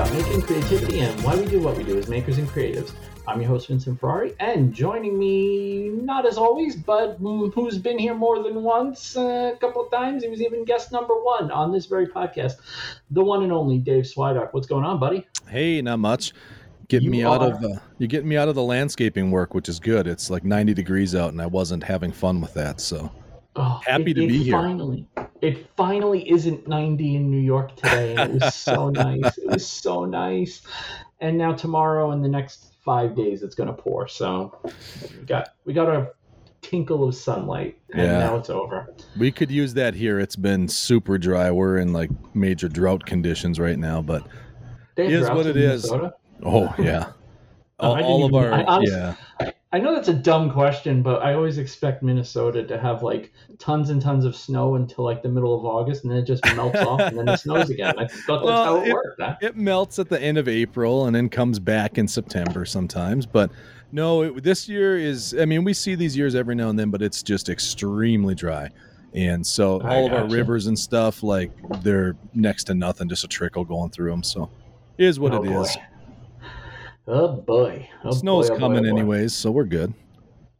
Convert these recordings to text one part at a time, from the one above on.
about making creativity and why we do what we do as makers and creatives. I'm your host, Vincent Ferrari, and joining me, not as always, but who's been here more than once, uh, a couple of times. He was even guest number one on this very podcast, the one and only Dave Swidock. What's going on, buddy? Hey, not much. Getting you me are... out of uh, you're getting me out of the landscaping work, which is good. It's like 90 degrees out, and I wasn't having fun with that. So oh, happy it, to be here. Finally, it finally isn't 90 in New York today, and it was so nice. It was so nice. And now tomorrow and the next five days, it's going to pour. So we got we got a tinkle of sunlight, and yeah. now it's over. We could use that here. It's been super dry. We're in like major drought conditions right now, but it is what it is. Oh yeah. all, all of our honestly, yeah. I know that's a dumb question, but I always expect Minnesota to have like tons and tons of snow until like the middle of August, and then it just melts off, and then it snows again. I thought well, that's how it, it worked. Huh? It melts at the end of April and then comes back in September sometimes. But no, it, this year is. I mean, we see these years every now and then, but it's just extremely dry. And so I all of our rivers and stuff, like they're next to nothing, just a trickle going through them. So, is what oh, it boy. is. Oh boy, oh snow's boy, oh coming boy, oh anyways, so we're good.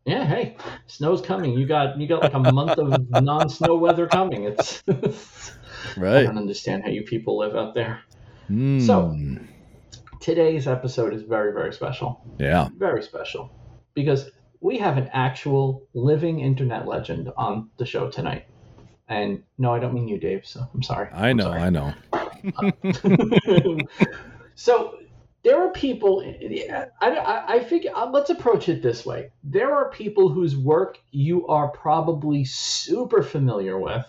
Yeah, hey, snow's coming. You got you got like a month of non-snow weather coming. It's right. I don't understand how you people live out there. Mm. So today's episode is very very special. Yeah, very special because we have an actual living internet legend on the show tonight. And no, I don't mean you, Dave. So I'm sorry. I know, sorry. I know. so there are people I, I, I figure uh, let's approach it this way. There are people whose work you are probably super familiar with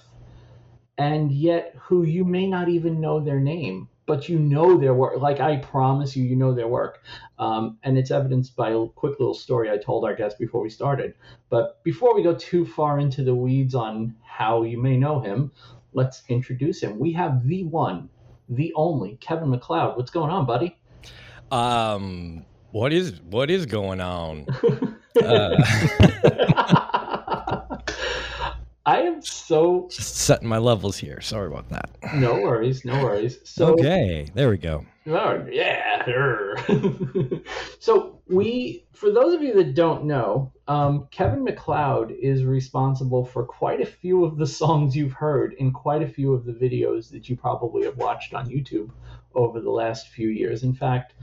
and yet who you may not even know their name but you know their work like i promise you you know their work. Um, and it's evidenced by a quick little story i told our guest before we started. But before we go too far into the weeds on how you may know him let's introduce him. We have the one the only kevin macleod what's going on buddy um, what is what is going on? uh, I am so just setting my levels here. Sorry about that. No worries, no worries. So okay, there we go. Oh yeah. so we, for those of you that don't know, um, Kevin MacLeod is responsible for quite a few of the songs you've heard in quite a few of the videos that you probably have watched on YouTube over the last few years. In fact,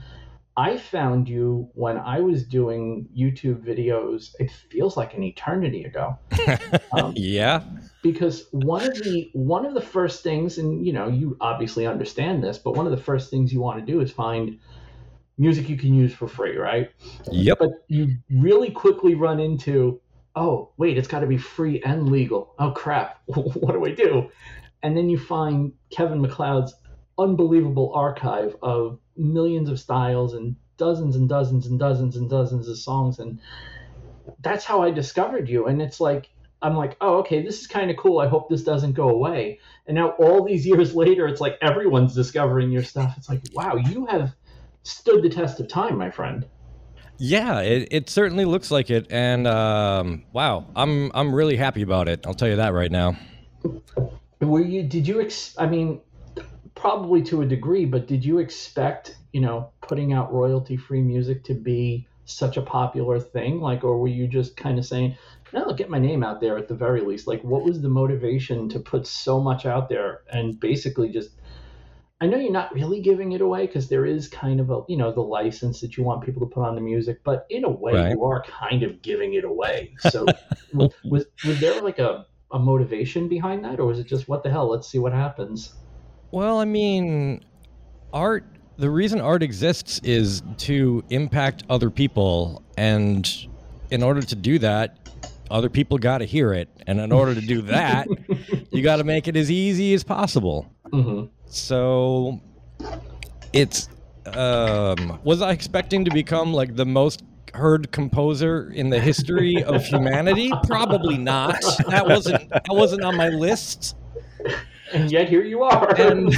I found you when I was doing YouTube videos. It feels like an eternity ago. Um, yeah. Because one of the one of the first things, and you know, you obviously understand this, but one of the first things you want to do is find music you can use for free, right? Yep. But you really quickly run into, oh wait, it's got to be free and legal. Oh crap, what do I do? And then you find Kevin MacLeod's unbelievable archive of millions of styles and dozens and dozens and dozens and dozens of songs and that's how I discovered you and it's like I'm like, oh, okay, this is kind of cool. I hope this doesn't go away. And now, all these years later, it's like everyone's discovering your stuff. It's like, wow, you have stood the test of time, my friend. Yeah, it, it certainly looks like it. And um, wow, I'm I'm really happy about it. I'll tell you that right now. Were you? Did you? Ex- I mean, probably to a degree, but did you expect, you know, putting out royalty free music to be such a popular thing? Like, or were you just kind of saying, no, I'll get my name out there at the very least? Like, what was the motivation to put so much out there and basically just I know you're not really giving it away because there is kind of a you know the license that you want people to put on the music, but in a way right. you are kind of giving it away. So was, was was there like a a motivation behind that, or was it just what the hell? Let's see what happens. Well, I mean, art, the reason art exists is to impact other people. And in order to do that, other people got to hear it. And in order to do that, you got to make it as easy as possible. Mm-hmm. So it's, um, was I expecting to become like the most heard composer in the history of humanity? Probably not. That wasn't that wasn't on my list and yet here you are. And...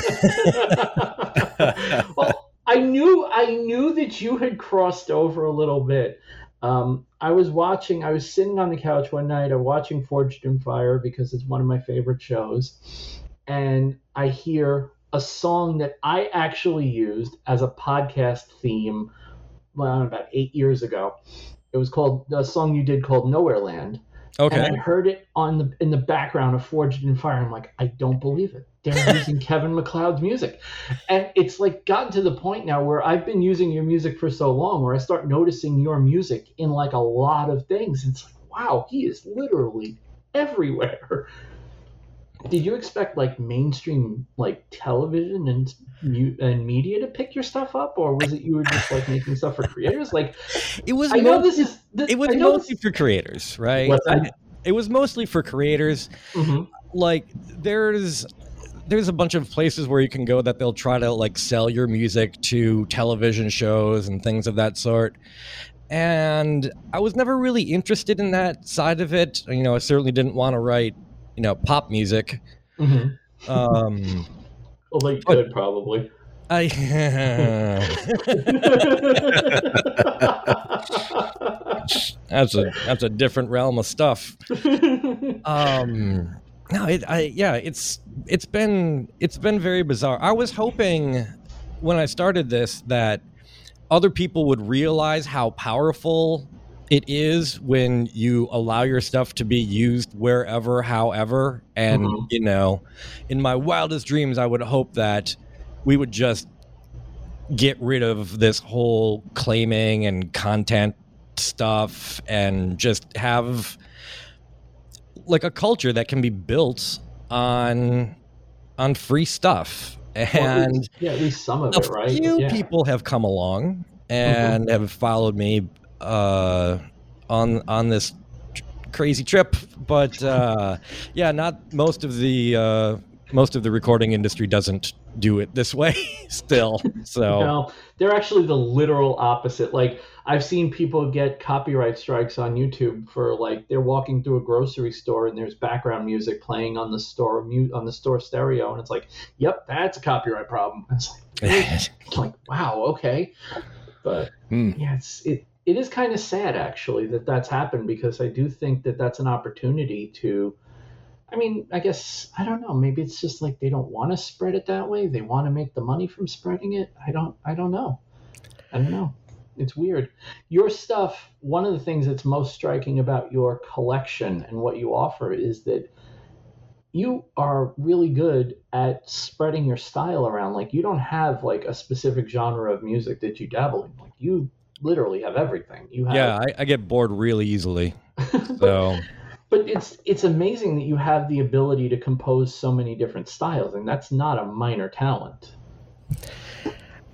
well, I knew I knew that you had crossed over a little bit. Um, I was watching. I was sitting on the couch one night. I'm watching Forged in Fire because it's one of my favorite shows, and I hear a song that I actually used as a podcast theme well, about eight years ago. It was called the song you did called Nowhere Land. Okay. And I heard it on the in the background of Forged in Fire. I'm like, I don't believe it. They're using Kevin MacLeod's music. And it's like gotten to the point now where I've been using your music for so long where I start noticing your music in like a lot of things. It's like, wow, he is literally everywhere. Did you expect like mainstream like television and and media to pick your stuff up, or was it you were just like making stuff for creators? Like, it was. I know this is. This, it was mostly this... for creators, right? It was mostly for creators. Mm-hmm. Like, there's there's a bunch of places where you can go that they'll try to like sell your music to television shows and things of that sort. And I was never really interested in that side of it. You know, I certainly didn't want to write you know pop music. Mm-hmm. Um, well, you could probably. I that's a that's a different realm of stuff. Um, no, it, I yeah, it's it's been it's been very bizarre. I was hoping when I started this that other people would realize how powerful it is when you allow your stuff to be used wherever, however. And, mm-hmm. you know, in my wildest dreams, I would hope that we would just get rid of this whole claiming and content stuff and just have like a culture that can be built on on free stuff and well, least, yeah, at least some of it, right? A few yeah. people have come along and mm-hmm. have followed me uh, on on this tr- crazy trip. But uh, yeah, not most of the uh, most of the recording industry doesn't do it this way still. So no, they're actually the literal opposite. Like I've seen people get copyright strikes on YouTube for like they're walking through a grocery store and there's background music playing on the store mute on the store stereo, and it's like, yep, that's a copyright problem. It's like, like wow, okay. But mm. yeah, it's it it is kind of sad actually that that's happened because I do think that that's an opportunity to. I mean, I guess I don't know. Maybe it's just like they don't want to spread it that way. They want to make the money from spreading it. I don't. I don't know. I don't know. It's weird. Your stuff. One of the things that's most striking about your collection and what you offer is that you are really good at spreading your style around. Like you don't have like a specific genre of music that you dabble in. Like you literally have everything. You have Yeah, I, I get bored really easily. So but it's it's amazing that you have the ability to compose so many different styles, and that's not a minor talent.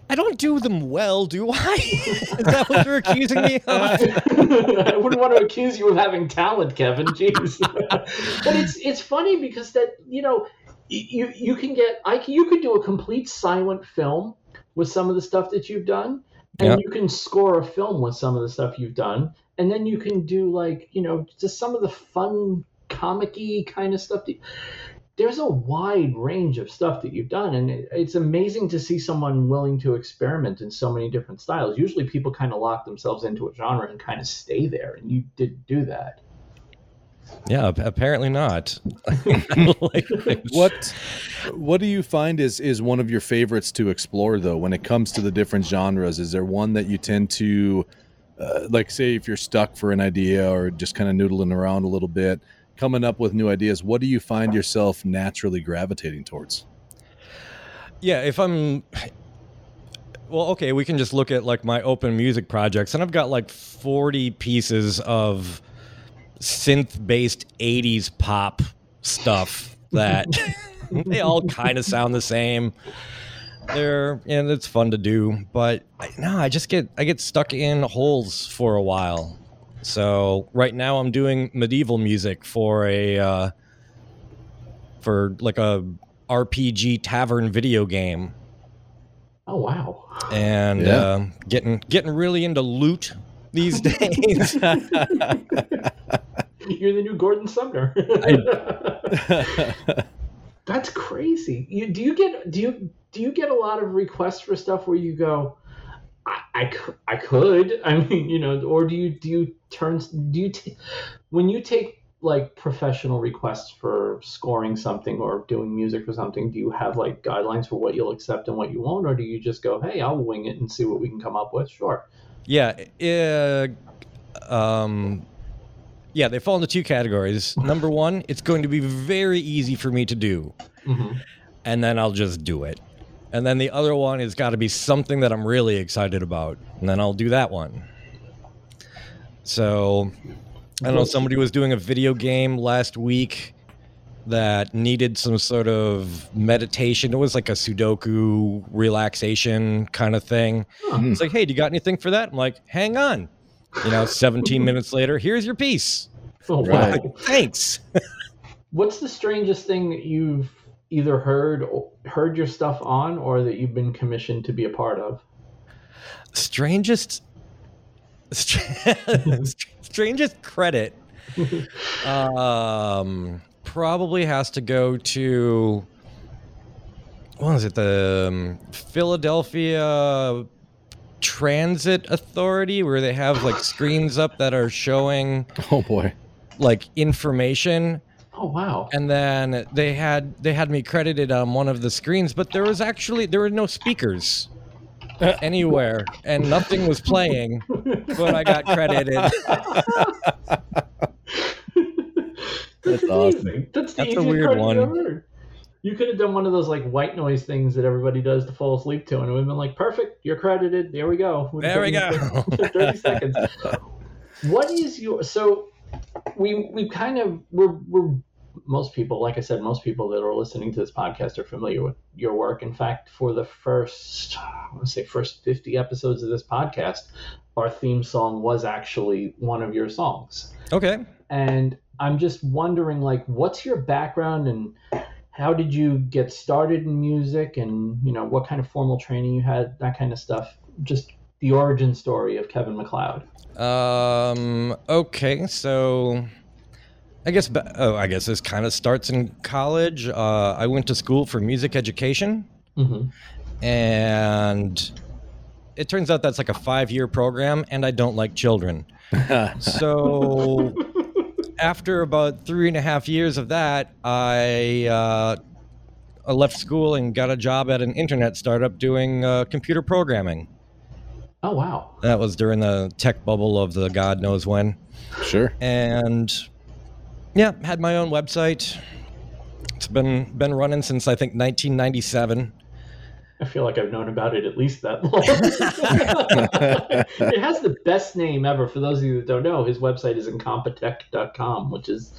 I don't do them well, do I? Is that what you're accusing me of? I wouldn't want to accuse you of having talent, Kevin. Jeez. but it's it's funny because that you know you you can get I you could do a complete silent film with some of the stuff that you've done, and yep. you can score a film with some of the stuff you've done, and then you can do like you know just some of the fun comicky kind of stuff. That, there's a wide range of stuff that you've done and it's amazing to see someone willing to experiment in so many different styles usually people kind of lock themselves into a genre and kind of stay there and you did do that yeah apparently not what what do you find is is one of your favorites to explore though when it comes to the different genres is there one that you tend to uh, like say if you're stuck for an idea or just kind of noodling around a little bit coming up with new ideas, what do you find yourself naturally gravitating towards? Yeah, if I'm well, okay, we can just look at like my open music projects, and I've got like 40 pieces of synth based 80s pop stuff that they all kind of sound the same. They're and it's fun to do, but no, I just get I get stuck in holes for a while. So right now I'm doing medieval music for a uh, for like a RPG tavern video game. Oh wow! And yeah. uh, getting getting really into lute these days. You're the new Gordon Sumner. That's crazy. You, do you get do you do you get a lot of requests for stuff where you go, I, I, I could. I mean, you know, or do you do you turn do you t- when you take like professional requests for scoring something or doing music for something? Do you have like guidelines for what you'll accept and what you won't, or do you just go, "Hey, I'll wing it and see what we can come up with"? Sure. Yeah. Uh, um, yeah, they fall into two categories. Number one, it's going to be very easy for me to do, Mm-hmm. and then I'll just do it. And then the other one has got to be something that I'm really excited about, and then I'll do that one. So, I don't know, somebody was doing a video game last week that needed some sort of meditation. It was like a Sudoku relaxation kind of thing. Huh. It's like, hey, do you got anything for that? I'm like, hang on. You know, 17 minutes later, here's your piece. Oh, wow. Right. Thanks. What's the strangest thing that you've either heard heard your stuff on, or that you've been commissioned to be a part of? Strangest, str- strangest credit, um, probably has to go to what was it? The um, Philadelphia Transit Authority, where they have like screens up that are showing Oh boy. like information Oh wow. and then they had they had me credited on one of the screens but there was actually there were no speakers anywhere and nothing was playing but i got credited That's, That's awesome. amazing. That's the That's a easiest weird credit one. I've ever. You could have done one of those like white noise things that everybody does to fall asleep to, and it would have been like, "Perfect, you're credited. There we go." Would've there we taken go Thirty seconds. What is your so? We we kind of we're we're most people, like I said, most people that are listening to this podcast are familiar with your work. In fact, for the first, I want to say, first fifty episodes of this podcast, our theme song was actually one of your songs okay and i'm just wondering like what's your background and how did you get started in music and you know what kind of formal training you had that kind of stuff? Just the origin story of kevin macleod um okay so i guess oh i guess this kind of starts in college. Uh, i went to school for music education. Mm-hmm. and it turns out that's like a five year program and i don't like children. So after about three and a half years of that i uh, I left school and got a job at an internet startup doing uh, computer programming. Oh wow. That was during the tech bubble of the god knows when. Sure. and yeah had my own website. It's been been running since i think 1997 i feel like i've known about it at least that long. It has the best name ever for those of you that don't know. His website is incompetech.com which is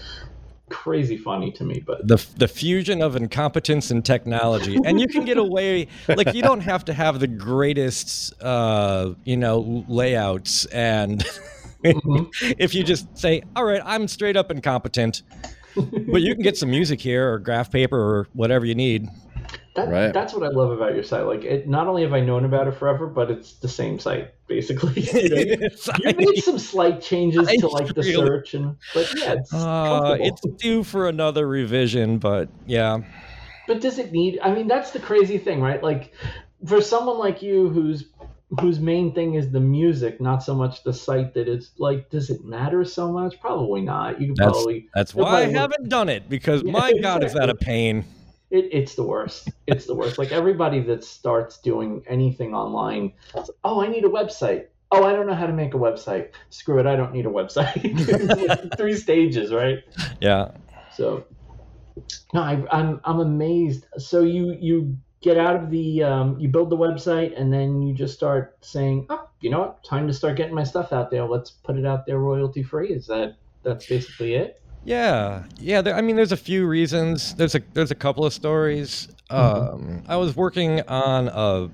crazy funny to me but the the fusion of incompetence and technology. And you can get away like you don't have to have the greatest uh you know layouts and Mhm. if you just say all right i'm straight up incompetent but you can get some music here or graph paper or whatever you need That, Right. That's what I love about your site. Like, it, not only have I known about it forever, but it's the same site basically. You, made some slight changes I to like the really- search, and but yeah, it's uh, it's due for another revision but yeah But does it need? I mean, that's the crazy thing, right? Like, for someone like you, who's whose main thing is the music, not so much the site. That it's like, does it matter so much? Probably not. You That's- probably that's why i haven't done it because Yeah, my god is that a pain It, it's the worst. It's the worst. Like everybody that starts doing anything online, oh, I need a website. Oh, I don't know how to make a website. Screw it, I don't need a website. Three stages, right? yeah So, no, I, I'm I'm amazed. So you you get out of the um, you build the website and then you just start saying, oh, you know what, time to start getting my stuff out there. Let's put it out there royalty free. Is that that's basically it? Yeah, yeah. There, I mean, there's a few reasons. There's a there's a couple of stories. Um, I was working on a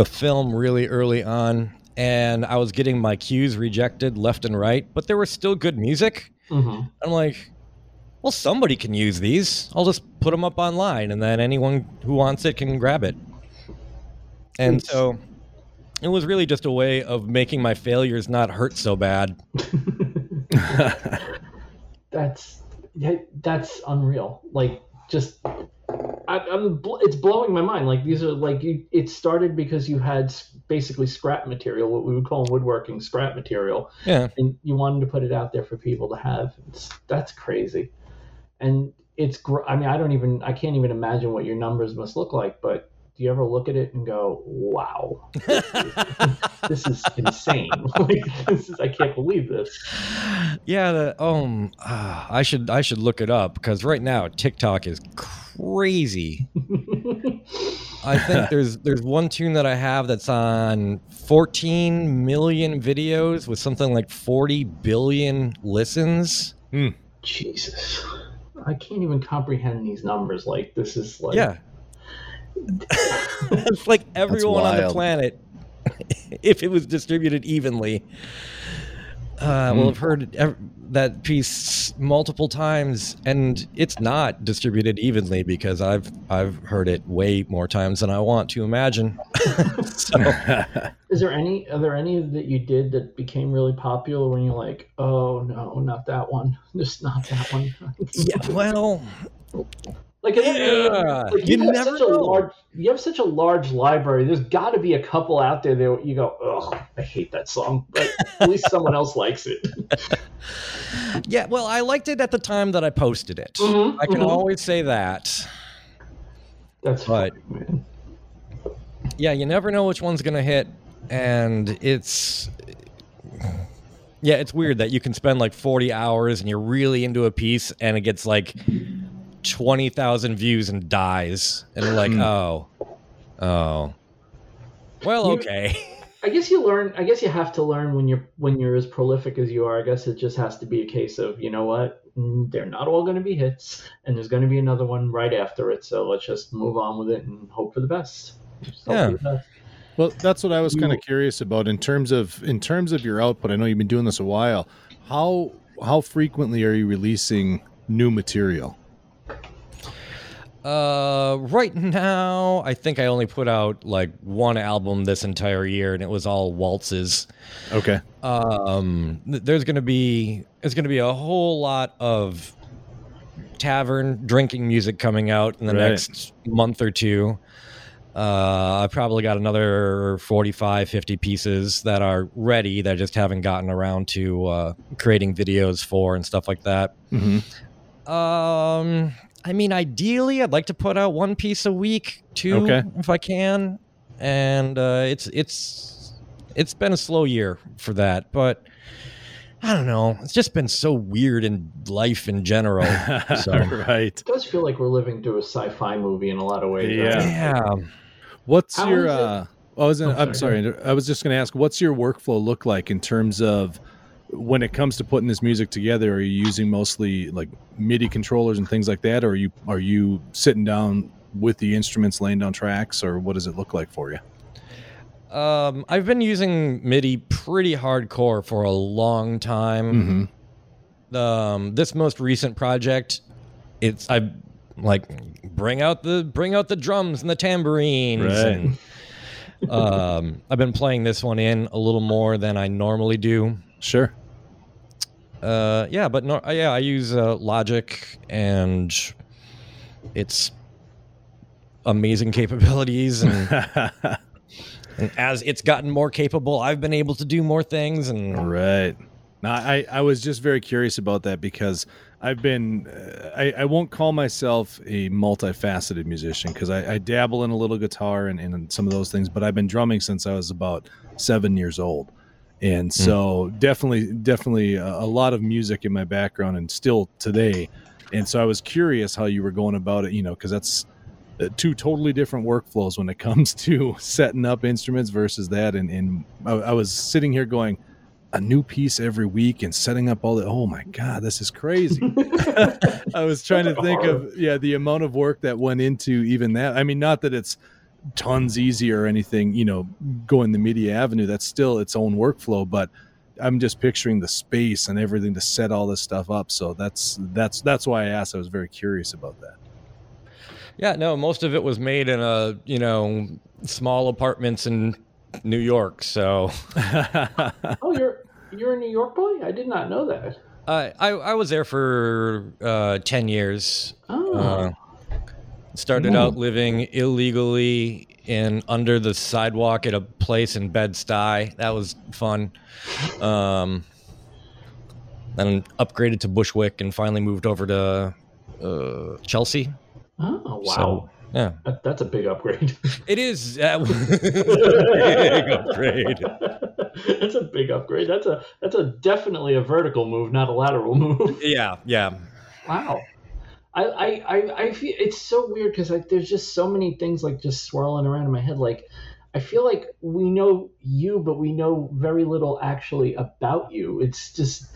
a film really early on, and I was getting my cues rejected left and right, but there was still good music. Mm-hmm. I'm like, well, somebody can use these. I'll just put them up online, and then anyone who wants it can grab it. And It's- so, it was really just a way of making my failures not hurt so bad. that's that's unreal. Like just I, am it's blowing my mind. Like these are like you. It started because you had basically scrap material, what we would call woodworking scrap material. Yeah. And you wanted to put it out there for people to have. It's, that's crazy. And it's. Gr- I mean, I don't even. I can't even imagine what your numbers must look like. But do you ever look at it and go, "Wow, this is, this is insane! like, this is. I can't believe this." Yeah. The, um. Uh, I should. I should look it up because right now TikTok is. Crazy crazy. I think there's there's one tune that I have that's on 14 million videos with something like 40 billion listens. Mm. Jesus. I can't even comprehend these numbers. Like this is like Yeah. it's like everyone on the planet if it was distributed evenly uh, mm. will have heard ev- that piece multiple times, and it's not distributed evenly because I've I've heard it way more times than I want to imagine. so, is there any are there any that you did that became really popular when you're like, oh no, not that one, just not that one? yeah, well, like, yeah. like you, you have such know. a large, you have such a large library. There's got to be a couple out there that you go, oh, I hate that song, but at least someone else likes it. yeah, well, I liked it at the time that I posted it. Mm-hmm, I can mm-hmm. always say that. That's but, funny, man. Yeah, you never know which one's gonna hit, and it's yeah, it's weird that you can spend like 40 hours and you're really into a piece and it gets like 20,000 views and dies. And we're like, hmm. oh, oh. Well, okay. I guess you learn. I guess you have to learn when you're when you're as prolific as you are. I guess it just has to be a case of you know what mm, they're not all going to be hits, and there's going to be another one right after it. So let's just move on with it and hope for the best. yeah. The best. Well, that's what I was kind of curious about in terms of in terms of your output. I know you've been doing this a while. How how frequently are you releasing new material? Uh, right now, I think I only put out like one album this entire year, and it was all waltzes. Okay. Um, there's gonna be there's gonna be a whole lot of tavern drinking music coming out in the right. next month or two. Uh, I've probably got another 45, 50 pieces that are ready that I just haven't gotten around to uh, creating videos for and stuff like that. Mm-hmm. Um, I mean, ideally, I'd like to put out one piece a week, two, okay. if I can. And uh, it's it's it's been a slow year for that, but I don't know. It's just been so weird in life in general. So. right. It does feel like we're living through a sci-fi movie in a lot of ways. Yeah. Yeah. What's How your? Uh, I was. In, oh, I'm sorry. I was just going to ask. What's your workflow look like in terms of? When it comes to putting this music together, are you using mostly like MIDI controllers and things like that, or are you are you sitting down with the instruments, laying down tracks, or what does it look like for you? Um, I've been using MIDI pretty hardcore for a long time. Mm-hmm. Um, this most recent project, it's I like bring out the bring out the drums and the tambourines right. and. um, I've been playing this one in a little more than I normally do. Sure. Uh, yeah, but no, uh, yeah, I use uh, Logic and it's amazing capabilities and, and, as it's gotten more capable, I've been able to do more things and right. Now, I I was just very curious about that because I've been uh, I, I won't call myself a multifaceted musician because I, I, dabble in a little guitar and, and some of those things, but I've been drumming since I was about seven years old and hmm. so mm. definitely definitely a, a, lot of music in my background and still today and so i was curious how you were going about it you know because that's uh, two totally different workflows when it comes to setting up instruments versus that and, and I, I, was sitting here going a new piece every week and setting up all the oh my god this is crazy i was trying to think of yeah the amount of work that went into even that i mean not that it's tons easier or anything, you know, going the MIDI avenue. That's still its own workflow, but I'm just picturing the space and everything to set all this stuff up. So that's that's that's why I asked. I was very curious about that. Yeah, no, most of it was made in a you know small apartments in New York. So. oh, you're you're a New York boy. I did not know that. Uh, I I was there for uh, ten years. Oh. Uh, Started mm. out living illegally in under the sidewalk at a place in Bed Stuy. That was fun. Um, then upgraded to Bushwick and finally moved over to uh, Chelsea. Oh wow! So, yeah, that, that's a big upgrade. It is uh, big upgrade. that's a big upgrade. That's a that's a definitely a vertical move, not a lateral move. Yeah, yeah. Wow. I, I, I feel it's so weird because like there's just so many things like just swirling around in my head. Like I feel like we know you, but we know very little actually about you. It's just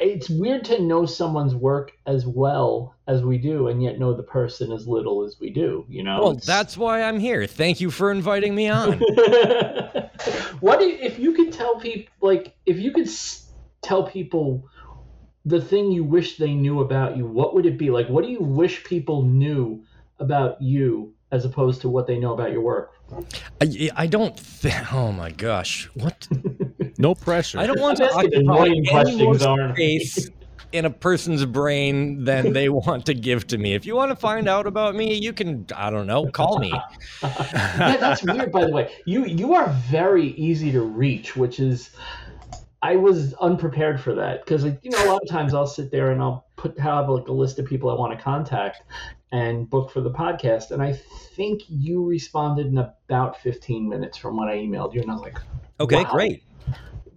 it's weird to know someone's work as well as we do and yet know the person as little as we do you know well it's... that's why i'm here thank you for inviting me on what if you could tell people like if you could tell people the thing you wish they knew about you what would it be like what do you wish people knew about you as opposed to what they know about your work i, I don't th- oh my gosh what no pressure. I don't want to occupy any more space in a person's brain than they want to give to me. If you want to find out about me, you can I don't know, call me. yeah, that's weird by the way. You you are very easy to reach, which is I was unprepared for that because you know a lot of times I'll sit there and I'll put have like a list of people I want to contact and book for the podcast, and I think you responded in about 15 minutes from when I emailed you, and I was like, "Okay, wow. great."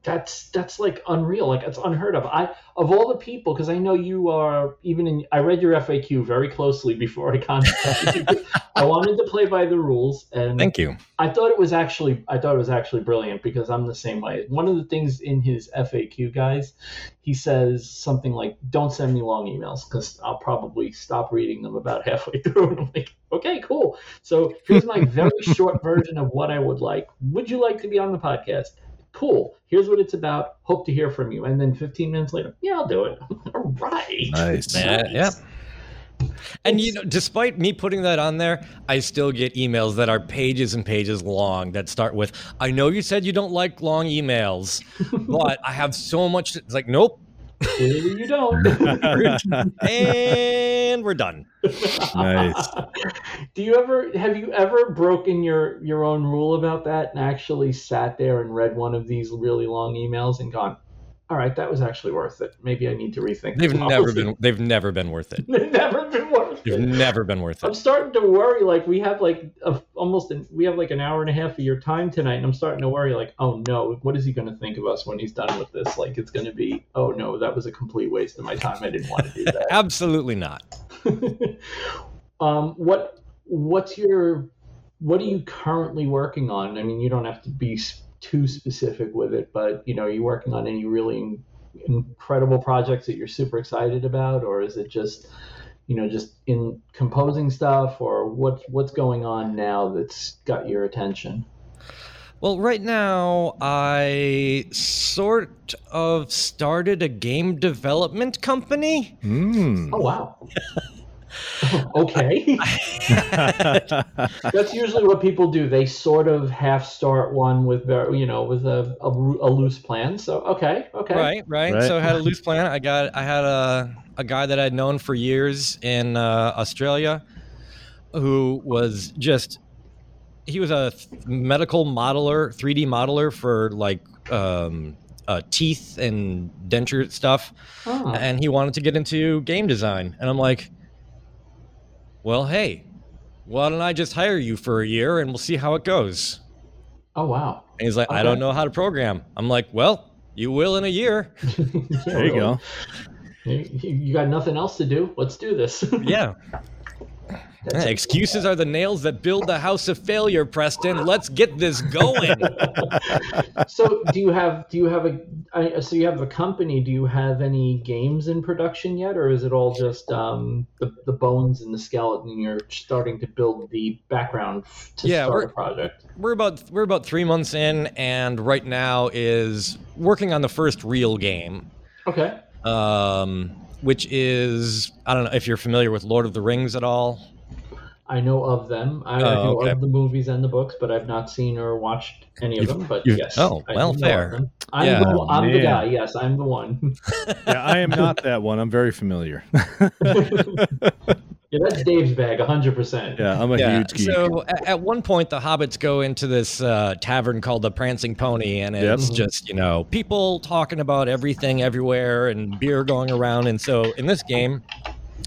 That's that's like unreal like it's unheard of. I of all the people because i know you are even in i read your faq very closely before i contacted you. I wanted to play by the rules and thank you. I thought it was actually i thought it was actually brilliant because i'm the same way. One of the things in his faq guys he says something like don't send me long emails because i'll probably stop reading them about halfway through. And i'm like okay cool. So here's my very short version of what i would like. Would you like to be on the podcast cool. Here's what it's about. Hope to hear from you. And then 15 minutes later, yeah, I'll do it. All right. Nice. Yeah. yeah. And you know, despite me putting that on there, I still get emails that are pages and pages long that start with, "I know you said you don't like long emails, but I have so much." It's like, nope, you don't. and we're done. Nice. Do you ever have you ever broken your your own rule about that and actually sat there and read one of these really long emails and gone, all right, that was actually worth it. Maybe I need to rethink. They've never been. They've never been worth it. they've never been worth they've it. They've never been worth it. I'm starting to worry. Like we have like a, almost an, we have like an hour and a half of your time tonight, and I'm starting to worry. Like, oh no, what is he going to think of us when he's done with this? Like, it's going to be, oh no, that was a complete waste of my time. I didn't want to do that. Absolutely not. um, what what's your what are you currently working on? I mean, you don't have to be too specific with it, but you know, are you working on any really incredible projects that you're super excited about, or is it just you know just in composing stuff, or what's what's going on now that's got your attention? Well, right now, I sort of started a game development company. Mm. Oh, wow. okay. That's usually what people do. They sort of half start one with very, you know, with a, a, a, loose plan. So okay, okay. Right, right, right. So I had a loose plan. I got I had a a guy that I'd known for years in uh, Australia who was just he was a medical modeler, 3D modeler for like um, uh, teeth and denture stuff, oh. and he wanted to get into game design. And I'm like, well, hey, why don't I just hire you for a year and we'll see how it goes? Oh, wow. And he's like, okay. I don't know how to program. I'm like, well, you will in a year. there you go. You got nothing else to do. Let's do this. yeah. Yeah, excuses are the nails that build the house of failure, Preston. Let's get this going. so, do you have do you have a so you have a company? Do you have any games in production yet, or is it all just um, the the bones and the skeleton? You're starting to build the background to yeah, start a project. We're about we're about three months in, and right now is working on the first real game. Okay. Um, which is I don't know if you're familiar with Lord of the Rings at all. I know of them. I, oh, I know okay. of the movies and the books, but I've not seen or watched any of them. But yes. Oh, well, fair. I'm, yeah. the, I'm the guy. Yes, I'm the one. yeah, I am not that one. I'm very familiar. Yeah, that's Dave's bag, hundred percent. Yeah, I'm a yeah. huge geek. So at, at one point, the hobbits go into this uh, tavern called the Prancing Pony, and Yep. it's just you know people talking about everything everywhere and beer going around. And so in this game,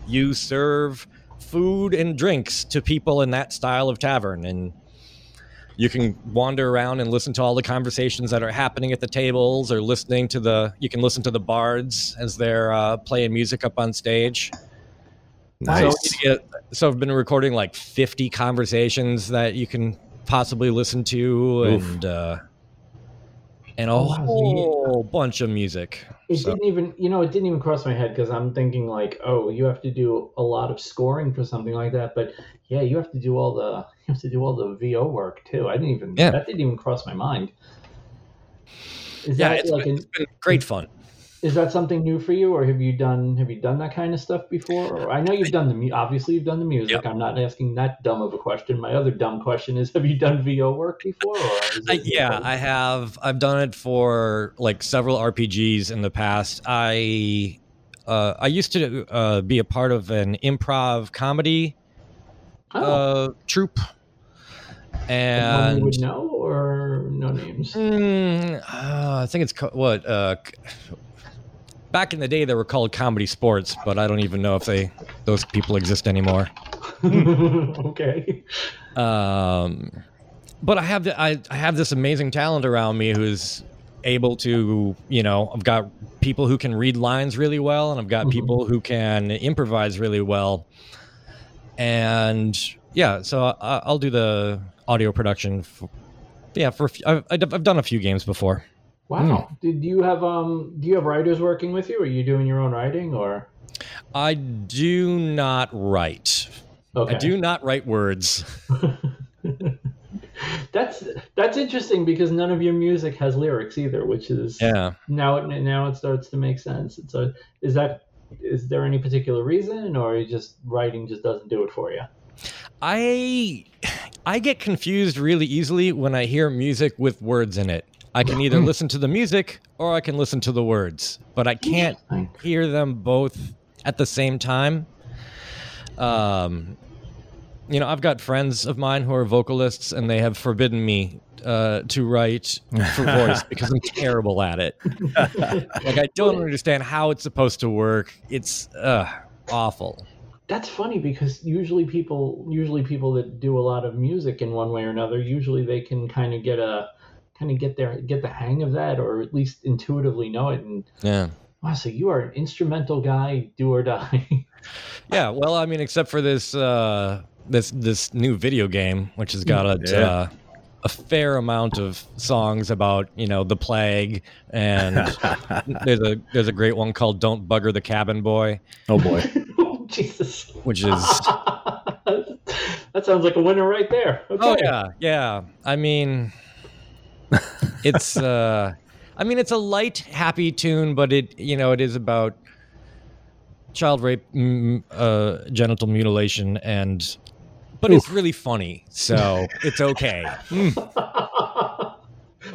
you serve food and drinks to people in that style of tavern, and you can wander around and listen to all the conversations that are happening at the tables, or listening to the. You can listen to the bards as they're uh, playing music up on stage. Nice. So, get- so I've been recording like 50 conversations that you can possibly listen to, Oof. and uh, and a Oh, wow, so you- whole bunch of music. It So- didn't even, you know, it didn't even cross my head because I'm thinking like, oh, you have to do a lot of scoring for something like that. But yeah, you have to do all the, you have to do all the VO work too. I didn't even, Yeah. that didn't even cross my mind. Is yeah, that it's, like, been, an, it's been great fun. Is that something new for you, or have you done, have you done that kind of stuff before? Or I know you've done the, obviously you've done the music. I'm not asking that dumb of a question. My other dumb question is, have you done VO work before? Or is yeah, I have. I've done it for like several RPGs in the past. I uh, I used to uh, be a part of an improv comedy oh, uh, troupe, one and would know or no names? Mm, uh, I think it's co- what uh, back in the day they were called comedy sports, but I don't even know if they those people exist anymore. okay. Um, but I have the, I, I have this amazing talent around me who's able to you know I've got people who can read lines really well, and I've got Mhm. people who can improvise really well, and yeah, so I, I'll do the audio production. For, yeah, for a few, I've, I've done a few games before. Wow. Did you have um do you have writers working with you? Are you doing your own writing or I do not write. okay. I do not write words. that's that's interesting because none of your music has lyrics either, which is Yeah. now it now it starts to make sense. It's a is that is there any particular reason or you just writing just doesn't do it for you? I I get confused really easily when I hear music with words in it. I can either listen to the music or I can listen to the words, but I can't hear them both at the same time. Um, you know, I've got friends of mine who are vocalists, and they have forbidden me uh, to write for voice because I'm terrible at it. Like, I don't understand how it's supposed to work. It's uh, awful. That's funny because usually people usually people that do a lot of music in one way or another, usually they can kind of get a kind of get there, get the hang of that or at least intuitively know it and Yeah. wow, so you are an instrumental guy, do or die. Yeah, well, I mean, except for this uh, this this new video game, which has got a Yeah. uh, a fair amount of songs about you know the plague, and there's a there's a great one called "Don't Bugger the Cabin Boy," oh boy. oh, Jesus. which is that sounds like a winner right there. Okay. oh yeah yeah. I mean, it's uh, I mean it's a light, happy tune, but it you know it is about child rape, mm, uh, genital mutilation, and but it's really funny, so it's okay.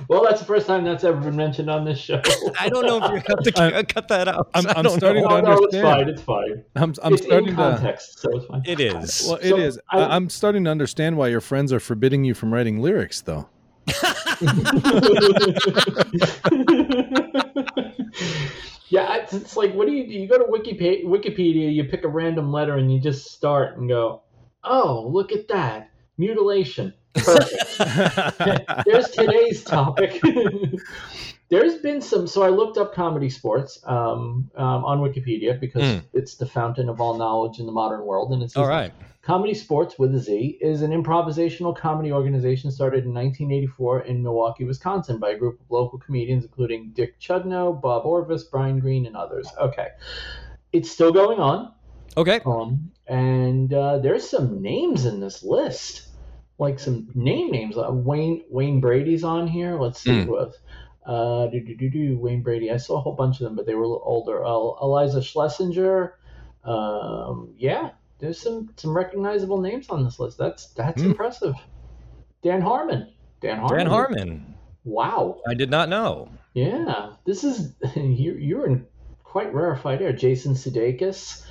well, that's the first time that's ever been mentioned on this show. I don't know if you have to I'm- cut that out. I'm- I I'm starting know. to no, no, it's understand. fine. It's fine. I'm, I'm it's starting in to. context, so it's fine. It is. Well, it So, is. I- I, I'm starting to understand why your friends are forbidding you from writing lyrics, though. yeah, it's, it's like, what do you do? You go to Wikipedia, Wikipedia, you pick a random letter, and you just start and go, "Oh, look at that mutilation." Perfect. There's today's topic. There's been some. So I looked up comedy sports um, um, on Wikipedia because Hmm. it's the fountain of all knowledge in the modern world, and it's All right. Comedy Sports with a Z is an improvisational comedy organization started in 1984 in Milwaukee, Wisconsin, by a group of local comedians including Dick Chudnow, Bob Orvis, Brian Green, and others. Okay, it's still going on, Okay. um, and uh, there's some names in this list, like some name names. Uh, Wayne Wayne Brady's on here. Let's see who else. Uh, do, do, do, do, Wayne Brady. I saw a whole bunch of them, but they were a little older. Uh, Eliza Schlesinger. Um, yeah, there's some some recognizable names on this list. That's that's Hmm. impressive. Dan Harmon. Dan Harmon. Dan Harmon. Wow. I did not know. Yeah, this is you're you're in quite rarefied air. Jason Sudeikis.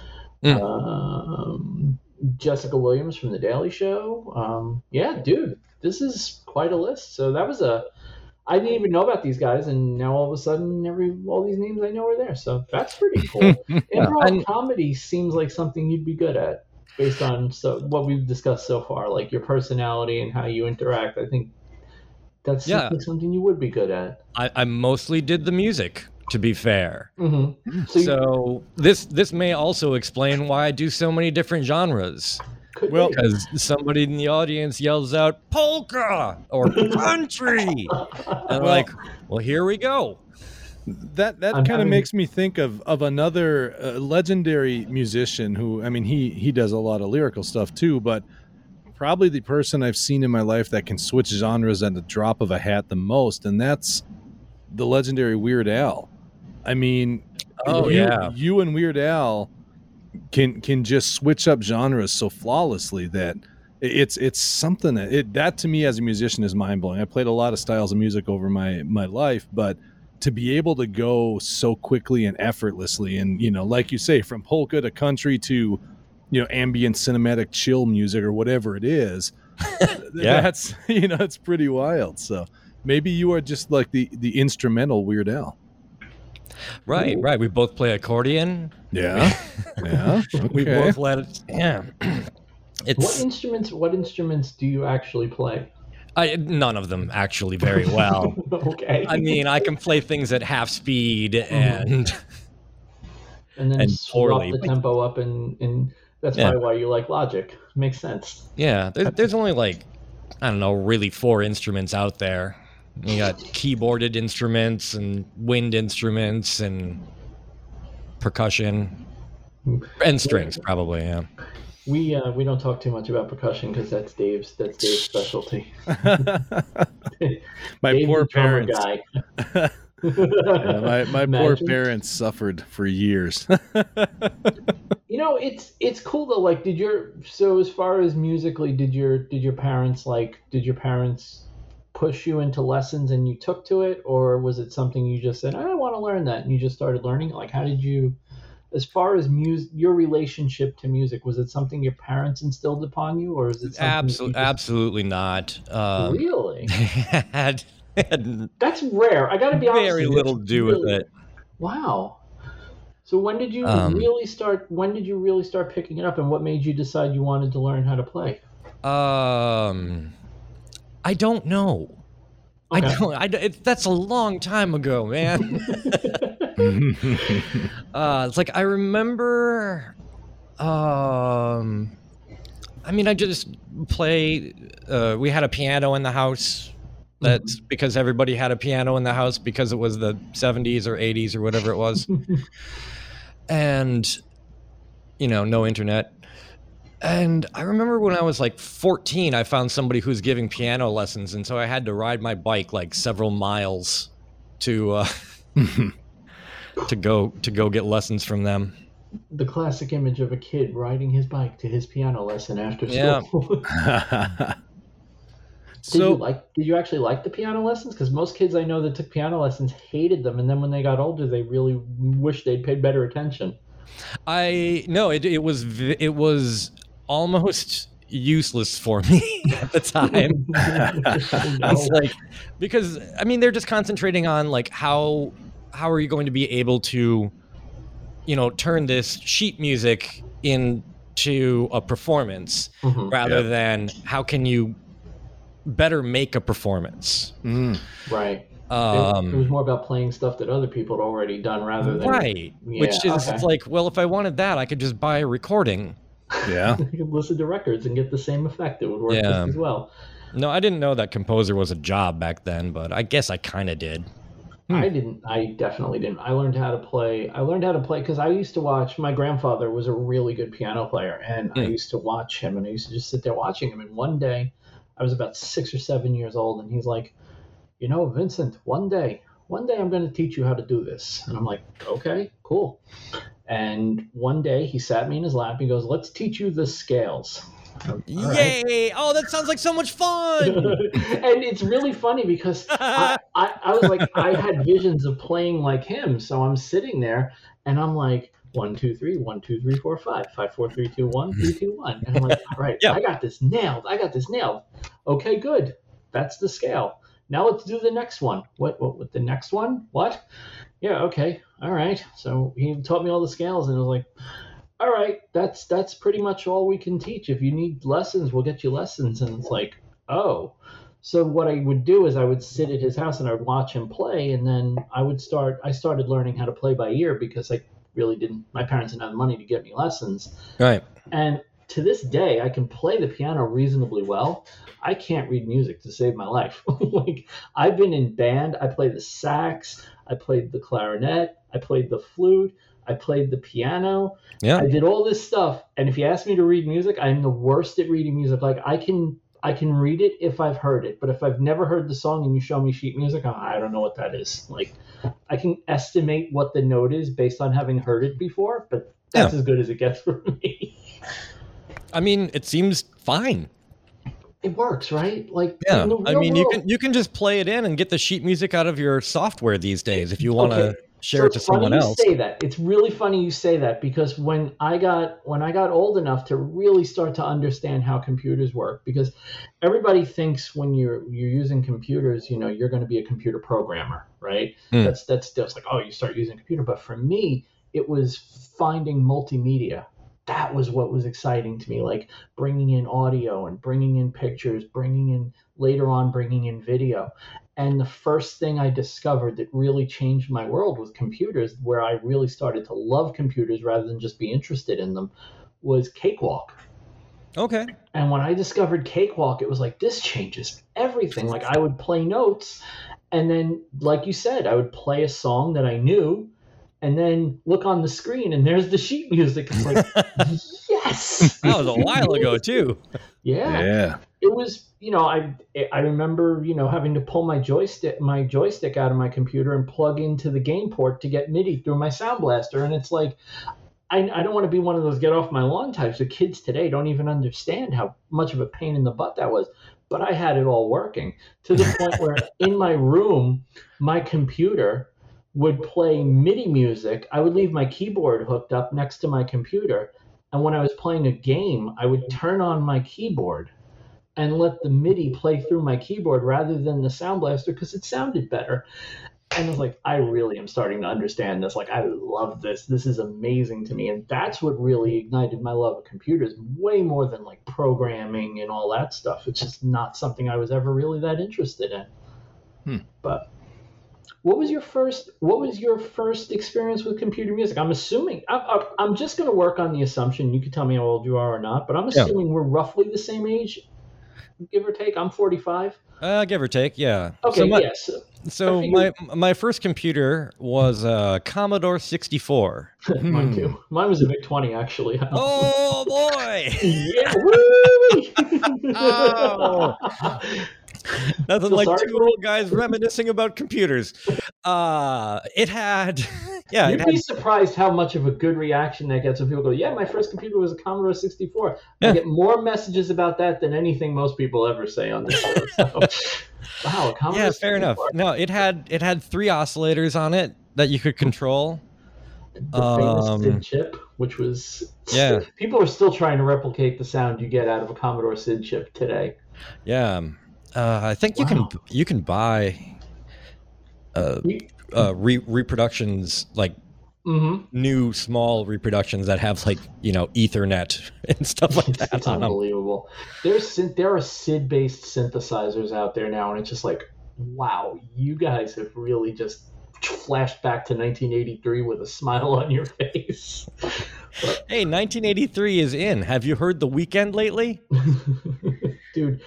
Mm. Um, Jessica Williams from The Daily Show. Um, yeah, dude, this is quite a list. So that was a. I didn't even know about these guys, and now all of a sudden, every all these names I know are there. So that's pretty cool. Improv And- comedy seems like something you'd be good at, based on so what we've discussed so far, like your personality and how you interact. I think that's Yeah. something- you would be good at. I, I mostly did the music, to be fair. Mm-hmm. So, you So this this may also explain why I do so many different genres. Could well- Because somebody in the audience yells out polka or country, and I'm like, well, here we go. That that kind of makes me think of of another uh, legendary musician who I mean he he does a lot of lyrical stuff too, but probably the person I've seen in my life that can switch genres at the drop of a hat the most, and that's the legendary Weird Al. I mean, Oh you, yeah, you and Weird Al can can just switch up genres so flawlessly that it's it's something that it that to me as a musician is mind blowing. I played a lot of styles of music over my my life, but to be able to go so quickly and effortlessly, and you know, like you say, from polka to country to you know ambient cinematic chill music or whatever it is, Yeah. that's you know it's pretty wild. So maybe you are just like the the instrumental Weird Al. right, right. We both play accordion. Yeah, yeah. We okay. both let it. Yeah, what instruments? What instruments do you actually play? I, none of them actually very well. okay. I mean, I can play things at half speed, Mm-hmm. and and then and poorly, the but- tempo up, and and that's Yeah. probably why you like Logic. Makes sense. yeah, there's, there's only like I don't know, really four instruments out there. You got keyboarded instruments and wind instruments and percussion and strings, probably. Yeah. We uh, we don't talk too much about percussion because that's Dave's that's Dave's specialty. my Dave's poor the parents. guy. Yeah, my my poor parents suffered for years. You know, it's it's cool though. Like, did your so as far as musically, did your did your parents like did your parents push you into lessons and you took to it, or was it something you just said I want to learn that and you just started learning? Like, how did you? As far as music, your relationship to music, was it something your parents instilled upon you, or is it Absolutely, just- absolutely not. Um, really? had, had That's rare. I got to be honest. very with little do with really- it. Wow. So when did you Um, really start? When did you really start picking it up, and what made you decide you wanted to learn how to play? Um, I don't know. I don't. I, it, that's a long time ago, man. uh, it's like I remember. Um, I mean, I just play. Uh, we had a piano in the house. That's because everybody had a piano in the house because it was the 70s or 80s or whatever it was. and, you know, no internet. And I remember when I was like 14, I found somebody who's giving piano lessons. And so I had to ride my bike like several miles to, uh, to go, to go get lessons from them. the classic image of a kid riding his bike to his piano lesson after Yeah. school. did you so like? Did you actually like the piano lessons? Because most kids I know that took piano lessons hated them, and then when they got older, they really wish they'd paid better attention. I no, it it was it was almost useless for me at the time. It's like because I mean they're just concentrating on like how how are you going to be able to you know turn this sheet music into a performance Mhm, rather Yeah. than how can you better make a performance. Mm. right. It- it, was Um, more about playing stuff that other people had already done rather than right, which is okay. it's like well if I wanted that I could just buy a recording. Yeah. you could listen to records and get the same effect. It would work Yeah. just as well. No, I didn't know that composer was a job back then, but I guess I kind of did. Hmm. I didn't. I definitely didn't. I learned how to play. I learned how to play because I used to watch. My grandfather was a really good piano player, and I Hmm. used to watch him, and I used to just sit there watching him. And one day, I was about six or seven years old, and he's like, "You know, Vincent, one day, one day, I'm going to teach you how to do this." And I'm like, "Okay, cool." And one day, he sat me in his lap. And he goes, "Let's teach you the scales." All right. Yay! Oh, that sounds like so much fun. and it's really funny because I, I, I was like, I had visions of playing like him. So I'm sitting there and I'm like, one, two, three, one, two, three, four, five, five, four, three, two, one, three, two, one. And I'm like, all right, yeah. I got this nailed. I got this nailed. Okay, good. That's the scale. Now let's do the next one. What, what, what the next one? What? Yeah, okay. All right. So he taught me all the scales and I was like, all right, that's that's pretty much all we can teach. If you need lessons, we'll get you lessons. And it's like, oh. So what I would do is I would sit at his house and I would watch him play, and then I would start. I started learning how to play by ear because I really didn't. My parents didn't have the money to get me lessons. Right. And to this day, I can play the piano reasonably well. I can't read music to save my life. like I've been in band. I play the sax. I played the clarinet. I played the flute. I played the piano. Yeah. I did all this stuff. And if you ask me to read music, I'm the worst at reading music. Like I can I can read it if I've heard it, but if I've never heard the song and you show me sheet music, I don't know what that is. Like I can estimate what the note is based on having heard it before, but that's yeah. as good as it gets for me. I mean, it seems fine. It works, right? Like yeah. I mean, world, you can you can just play it in and get the sheet music out of your software these days if you want to okay share so it to someone else. say that. It's really funny you say that because when I got when I got old enough to really start to understand how computers work, because everybody thinks when you're you're using computers, you know, you're going to be a computer programmer, right? Mm. That's that's just like oh, you start using a computer. But for me, it was finding multimedia that was what was exciting to me like bringing in audio and bringing in pictures bringing in later on bringing in video and the first thing I discovered that really changed my world with computers, where I really started to love computers rather than just be interested in them, was Cakewalk. Okay. And when I discovered Cakewalk, it was like, this changes everything. Like, I would play notes, and then, like you said, I would play a song that I knew, and then look on the screen, and there's the sheet music. It's like, yes. That was a while ago, too. Yeah. Yeah it was you know i i remember you know having to pull my joystick my joystick out of my computer and plug into the game port to get MIDI through my Sound Blaster and it's like I, I don't want to be one of those get off my lawn types. The kids today don't even understand how much of a pain in the butt that was. But I had it all working to the point where in my room, my computer would play MIDI music. I would leave my keyboard hooked up next to my computer. And when I was playing a game, I would turn on my keyboard and let the MIDI play through my keyboard rather than the Sound Blaster because it sounded better. And I was like, I really am starting to understand this. Like, I love this. This is amazing to me. And that's what really ignited my love of computers way more than like programming and all that stuff. It's just not something I was ever really that interested in. Hmm. But what was your first what was your first experience with computer music i'm assuming I, am just going to work on the assumption you can tell me how old you are or not but i'm assuming yeah. we're roughly the same age give or take. I'm 45. Uh, give or take, yeah. Okay, so my, yes. So my my first computer was a Commodore 64. Mine too. Mine was a VIC 20 actually. oh boy! yeah, oh. Nothing like sorry. two old guys reminiscing about computers. Uh, it had, yeah. You'd be surprised how much of a good reaction that gets when people go, "Yeah, my first computer was a Commodore 64." Yeah. I get more messages about that than anything most people ever say on this show. So, wow, Commodore yeah, fair 64. enough. No, it had it had three oscillators on it that you could control. The famous um, SID chip, which was yeah, people are still trying to replicate the sound you get out of a Commodore SID chip today. Yeah. Uh, I think wow. you can you can buy uh, uh, re- reproductions like mm-hmm. new small reproductions that have like you know Ethernet and stuff like that. It's unbelievable. There's there are SID based synthesizers out there now, and it's just like wow, you guys have really just flashed back to 1983 with a smile on your face. But, hey, 1983 is in. Have you heard the Weeknd lately? Dude,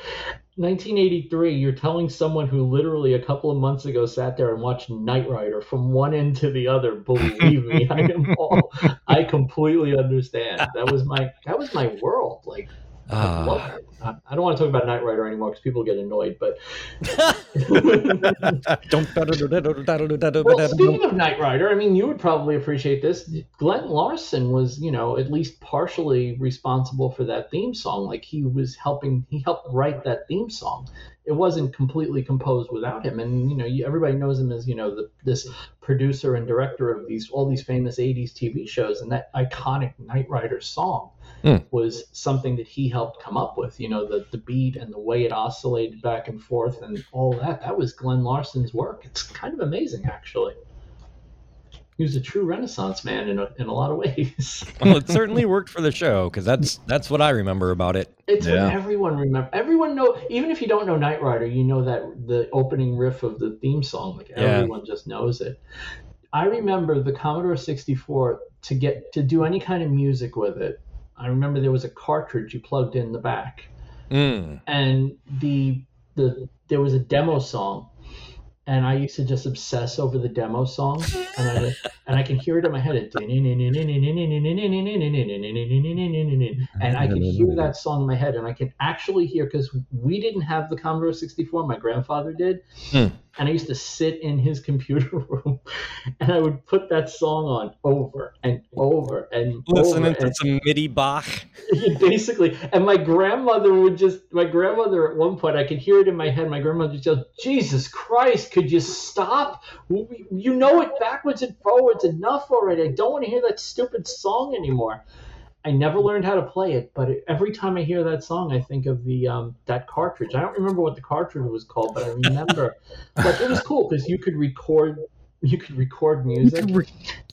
1983, you're telling someone who literally a couple of months ago sat there and watched Knight Rider from one end to the other. Believe me, I am all, I completely understand. That was my that was my world. Like, I love it. I, I don't want to talk about Knight Rider anymore because people get annoyed. But don't. well, speaking of Knight Rider, I mean, you would probably appreciate this. Glen Larson was, you know, at least partially responsible for that theme song. Like he was helping, he helped write that theme song. It wasn't completely composed without him, and you know, everybody knows him as you know the, this producer and director of these all these famous '80s TV shows, and that iconic Knight Rider song mm. was something that he helped come up with. You know, the the beat and the way it oscillated back and forth and all that. That was Glen Larson's work. It's kind of amazing, actually. He was a true Renaissance man in a, in a lot of ways. well, it certainly worked for the show because that's that's what I remember about it. It's yeah. what everyone remember. Everyone know, even if you don't know Knight Rider, you know that the opening riff of the theme song. Like everyone yeah. just knows it. I remember the Commodore 64 to get to do any kind of music with it I remember there was a cartridge you plugged in the back, mm. and the the there was a demo song, and I used to just obsess over the demo song, and I and I can hear it in my head, and I can hear that song in my head, and I can actually hear because we didn't have the Commodore 64, my grandfather did, and I used to sit in his computer room and I would put that song on over and over and listening over to some MIDI Bach. Basically, and my grandmother would just my grandmother at one point I could hear it in my head. My grandmother just yell, "Jesus Christ, could you stop? You know it backwards and forwards enough already. I don't want to hear that stupid song anymore." I never learned how to play it, but every time I hear that song, I think of the um, that cartridge. I don't remember what the cartridge was called, but I remember. but it was cool because you could record, you could record music, you could, re-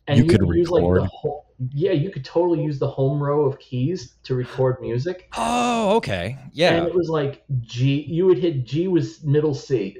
and you, you could, could use like the whole. Yeah, you could totally use the home row of keys to record music. Oh, okay, yeah. And it was like G. You would hit G was middle C,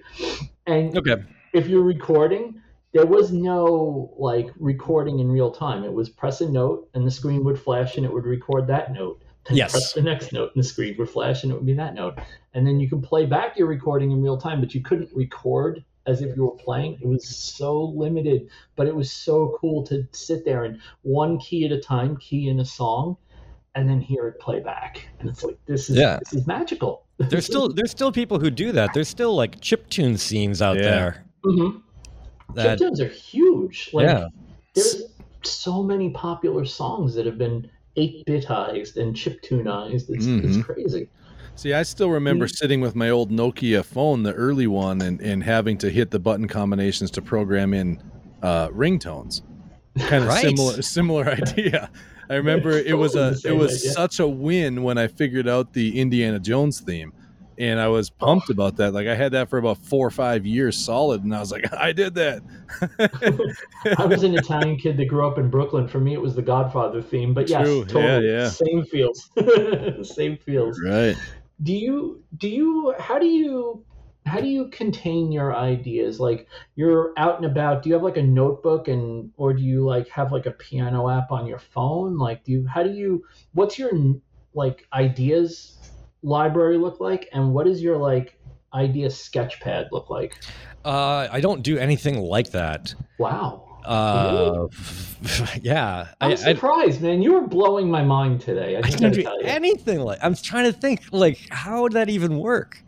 and okay. if you're recording, there was no like recording in real time. It was press a note and the screen would flash and it would record that note. Then yes. press the next note and the screen would flash and it would be that note. And then you can play back your recording in real time, but you couldn't record as if you were playing. It was so limited, but it was so cool to sit there and one key at a time key in a song and then hear it play back. And it's like this is yeah. this is magical. there's still there's still people who do that. There's still like chip tune scenes out yeah. there. Mm-hmm. That, Chiptunes are huge. Like, yeah. There's so many popular songs that have been 8-bitized and chiptunized. It's, mm-hmm. it's crazy. See, I still remember sitting with my old Nokia phone, the early one, and, and having to hit the button combinations to program in uh, ringtones. Kind of right. similar similar idea. I remember it was a it was idea. such a win when I figured out the Indiana Jones theme and I was pumped about that. Like I had that for about four or five years solid, and I was like, I did that. I was an Italian kid that grew up in Brooklyn. For me, it was the Godfather theme, but yes, True. totally yeah, yeah. same feels, same feels. Right. Do you do you how do you how do you contain your ideas like you're out and about do you have like a notebook and or do you like have like a piano app on your phone like do you how do you what's your like ideas library look like, and what does your like idea sketchpad look like? Uh, I don't do anything like that. Wow. Uh, yeah. I'm I, surprised, I, man. You were blowing my mind today. I, I don't do anything like. I'm trying to think, like, how would that even work?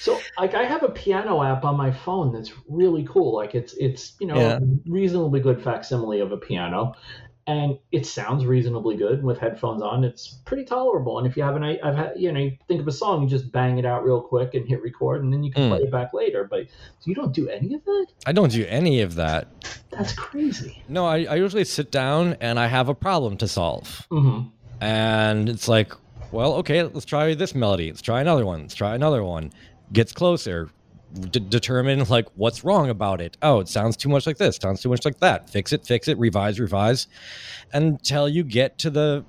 So, like, I have a piano app on my phone that's really cool. Like, it's it's you know yeah. reasonably good facsimile of a piano, and it sounds reasonably good with headphones on. It's pretty tolerable. And if you have an, I've had, you know, you think of a song, you just bang it out real quick and hit record, and then you can mm. play it back later. But you don't do any of that. I don't do any of that. That's crazy. No, I, I usually sit down and I have a problem to solve, mm-hmm. and it's like, well, okay, let's try this melody. Let's try another one. Let's try another one. Gets closer d- determine like what's wrong about it. Oh, it sounds too much like this, sounds too much like that. Fix it, fix it, revise, revise until you get to the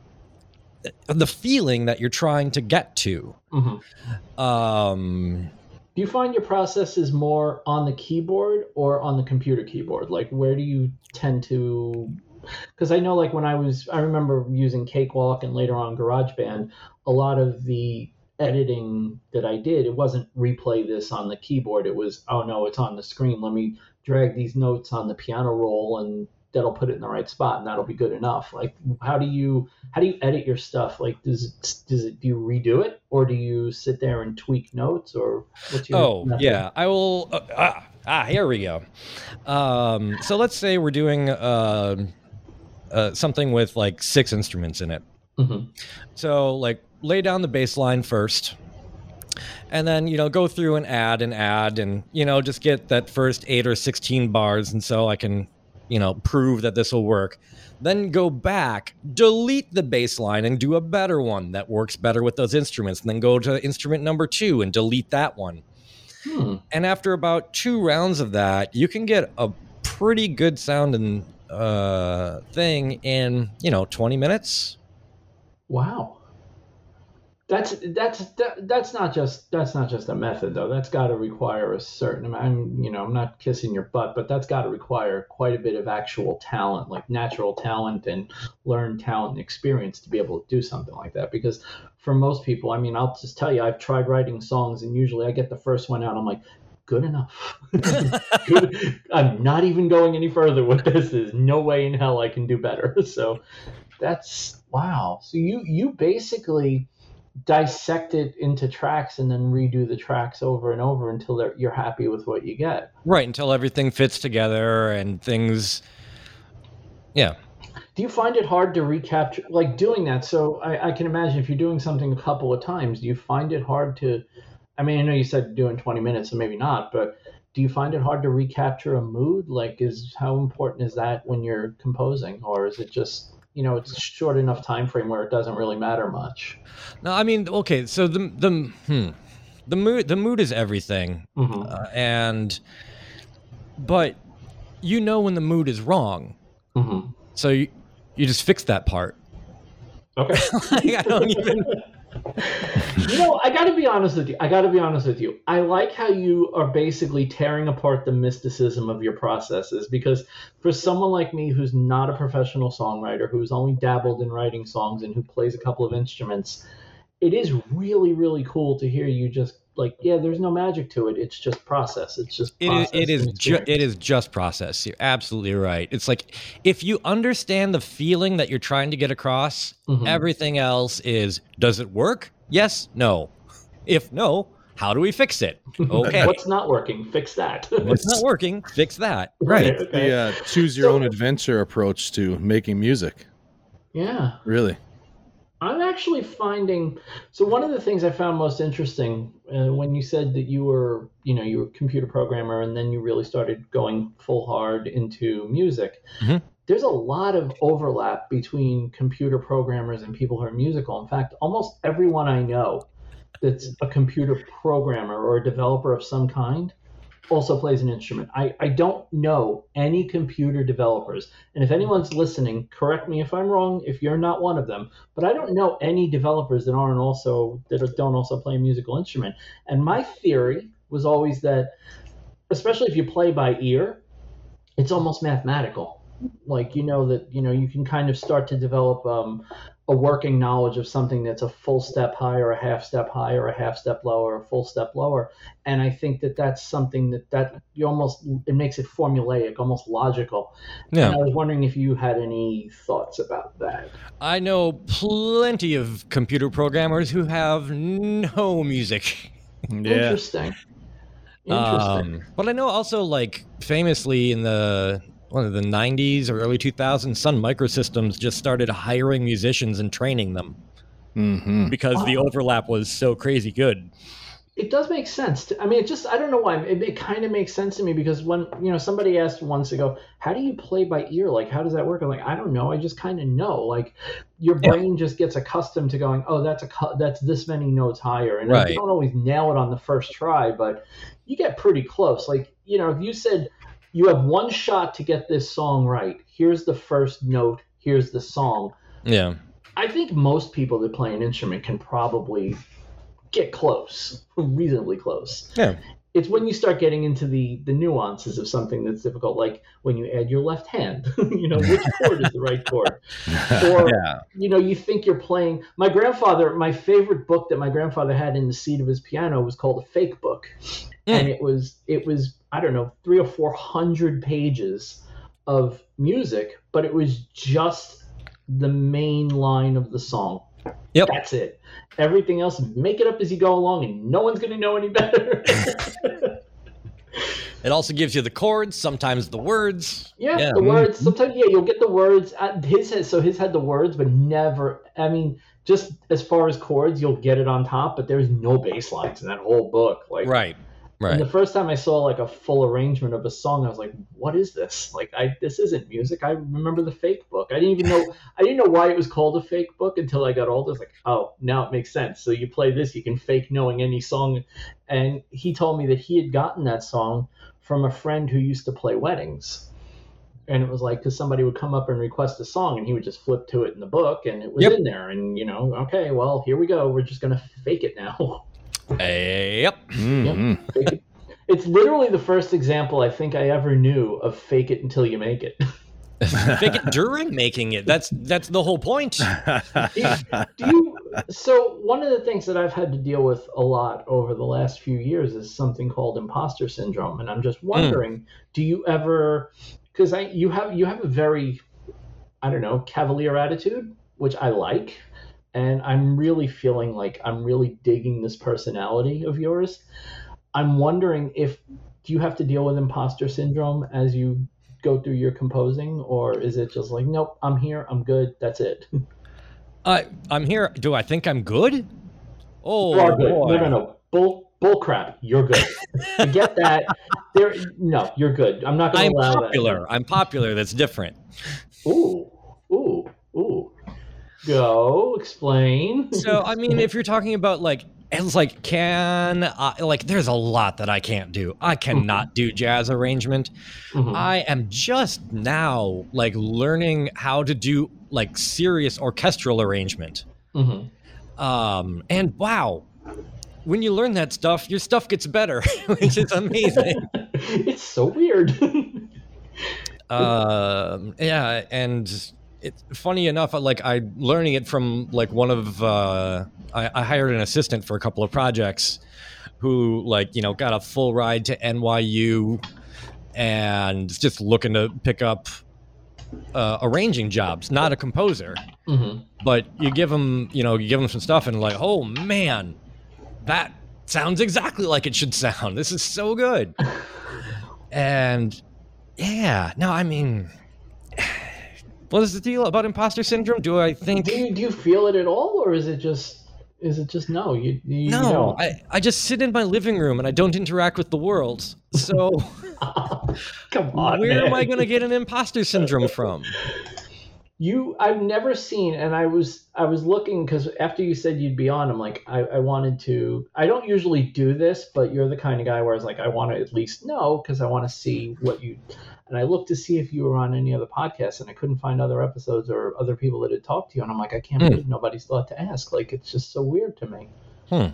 the feeling that you're trying to get to. Mm-hmm. Um, do you find your process is more on the keyboard or on the computer keyboard? Like, where do you tend to? Because I know, like, when I was, I remember using Cakewalk and later on GarageBand, a lot of the editing that I did, it wasn't replay this on the keyboard. It was, oh no, it's on the screen. Let me drag these notes on the piano roll and that'll put it in the right spot and that'll be good enough like how do you how do you edit your stuff like does it does it do you redo it or do you sit there and tweak notes or what's your oh method? yeah i will uh, ah, ah here we go um so let's say we're doing uh, uh something with like six instruments in it mm-hmm. so like lay down the bassline first and then you know go through and add and add and you know just get that first 8 or 16 bars and so I can you know prove that this will work. Then go back delete the bassline and do a better one that works better with those instruments and then go to instrument number 2 and delete that one. Hmm. and after about two rounds of that you can get a pretty good sounding uh, thing in you know 20 minutes. Wow that's that's that, that's not just that's not just a method though. That's got to require a certain amount. I'm you know I'm not kissing your butt, but that's got to require quite a bit of actual talent, like natural talent and learned talent and experience to be able to do something like that. Because for most people, I mean, I'll just tell you, I've tried writing songs, and usually I get the first one out, I'm like, good enough. good. I'm not even going any further with this. There's no way in hell I can do better. So that's wow. So you you basically dissect it into tracks and then redo the tracks over and over until you're happy with what you get. Right, until everything fits together and things. Yeah. Do you find it hard to recapture, like doing that? So I, I can imagine if you're doing something a couple of times, do you find it hard to? I mean, I know you said doing 20 minutes, so maybe not, but do you find it hard to recapture a mood? Like, is how important is that when you're composing, or is it just you know it's short enough time frame where it doesn't really matter much. No, I mean, okay, so the the hmm, the mood the mood is everything, mm-hmm. uh, and but you know when the mood is wrong, mm-hmm. so you you just fix that part. Okay. like, I don't even. You know, I got to be honest with you. I got to be honest with you. I like how you are basically tearing apart the mysticism of your processes because for someone like me who's not a professional songwriter, who's only dabbled in writing songs and who plays a couple of instruments, it is really really cool to hear you just like yeah there's no magic to it. It's just process. It's just it is it is ju- it is just process. You're absolutely right. It's like if you understand the feeling that you're trying to get across mm-hmm. everything else is does it work? Yes no. If no how do we fix it? Okay. What's not working? Fix that. What's not working? Fix that. Right. Okay, okay. the uh, choose your so, own adventure approach to making music. Yeah. Really I'm actually finding so one of the things I found most interesting uh, when you said that you were you know you were a computer programmer and then you really started going full hard into music. Mm-hmm. There's a lot of overlap between computer programmers and people who are musical. In fact, almost everyone I know that's a computer programmer or a developer of some kind also plays an instrument. I, I don't know any computer developers. And if anyone's listening, correct me if I'm wrong, if you're not one of them, but I don't know any developers that aren't also that don't also play a musical instrument. And my theory was always that especially if you play by ear, it's almost mathematical. Like you know that you know you can kind of start to develop um, a working knowledge of something that's a full step higher, a half step higher, a half step lower, a full step lower. And I think that that's something that that you almost it makes it formulaic, almost logical. Yeah. And I was wondering if you had any thoughts about that. I know plenty of computer programmers who have no music. yeah. Interesting. Interesting. Um, but I know also like famously in the one of the 90s or early 2000s, Sun Microsystems just started hiring musicians and training them mm-hmm. because wow. the overlap was so crazy good. It does make sense. To, I mean, it just, I don't know why. It, it kind of makes sense to me because when, you know, somebody asked once ago, how do you play by ear? Like, how does that work? I'm like, I don't know. I just kind of know. Like, your brain yeah. just gets accustomed to going, oh, that's a, that's this many notes higher. And right. you don't always nail it on the first try, but you get pretty close. Like, you know, if you said, you have one shot to get this song right. Here's the first note. Here's the song. Yeah. I think most people that play an instrument can probably get close, reasonably close. Yeah. It's when you start getting into the the nuances of something that's difficult, like when you add your left hand. you know, which chord is the right chord? Or yeah. you know, you think you're playing. My grandfather, my favorite book that my grandfather had in the seat of his piano was called a fake book, mm. and it was it was I don't know, three or four hundred pages of music, but it was just the main line of the song. Yep. That's it. Everything else, make it up as you go along, and no one's going to know any better. it also gives you the chords, sometimes the words. Yeah, yeah. the mm-hmm. words. Sometimes, yeah, you'll get the words. His had, so his had the words, but never. I mean, just as far as chords, you'll get it on top, but there's no bass lines in that whole book. Like, right. Right. And the first time I saw like a full arrangement of a song, I was like, "What is this? Like, I this isn't music." I remember the fake book. I didn't even know I didn't know why it was called a fake book until I got older. It's like, oh, now it makes sense. So you play this, you can fake knowing any song. And he told me that he had gotten that song from a friend who used to play weddings. And it was like because somebody would come up and request a song, and he would just flip to it in the book, and it was yep. in there. And you know, okay, well, here we go. We're just gonna fake it now. Yep. Mm-hmm. yep. It's literally the first example I think I ever knew of fake it until you make it. fake it during making it. That's that's the whole point. do, you, do you, so one of the things that I've had to deal with a lot over the last few years is something called imposter syndrome, and I'm just hmm. wondering, mm. do you ever? Because I you have you have a very, I don't know, cavalier attitude, which I like and I'm really feeling like I'm really digging this personality of yours. I'm wondering if do you have to deal with imposter syndrome as you go through your composing, or is it just like, nope, I'm here, I'm good, that's it? uh, I'm here. Do I think I'm good? Oh, good. No, no, no. Bull, bull crap. You're good. Forget that. There, no, you're good. I'm not going to allow popular. that. I'm popular. I'm popular. That's different. Ooh, ooh. Go explain. So, I mean, if you're talking about like, it's like, can I, like, there's a lot that I can't do. I cannot mm-hmm. do jazz arrangement. Mm-hmm. I am just now like learning how to do like serious orchestral arrangement. Mm-hmm. Um, and wow, when you learn that stuff, your stuff gets better, which is amazing. it's so weird. um, yeah, and it's funny enough like i learning it from like one of uh, I, I, hired an assistant for a couple of projects who like you know got a full ride to NYU and just looking to pick up uh, arranging jobs not a composer mm-hmm. but you give them you know you give them some stuff and like oh man that sounds exactly like it should sound this is so good and yeah no i mean what is the deal about imposter syndrome? Do I think? Do you, do you feel it at all, or is it just is it just no? You, you no. I, I just sit in my living room and I don't interact with the world. So come on, where man. am I going to get an imposter syndrome from? You, I've never seen, and I was I was looking because after you said you'd be on, I'm like I, I wanted to. I don't usually do this, but you're the kind of guy where I was like I want to at least know because I want to see what you and I looked to see if you were on any other podcasts, and I couldn't find other episodes or other people that had talked to you. And I'm like, I can't mm. believe nobody's thought to ask. Like, it's just so weird to me. Hmm.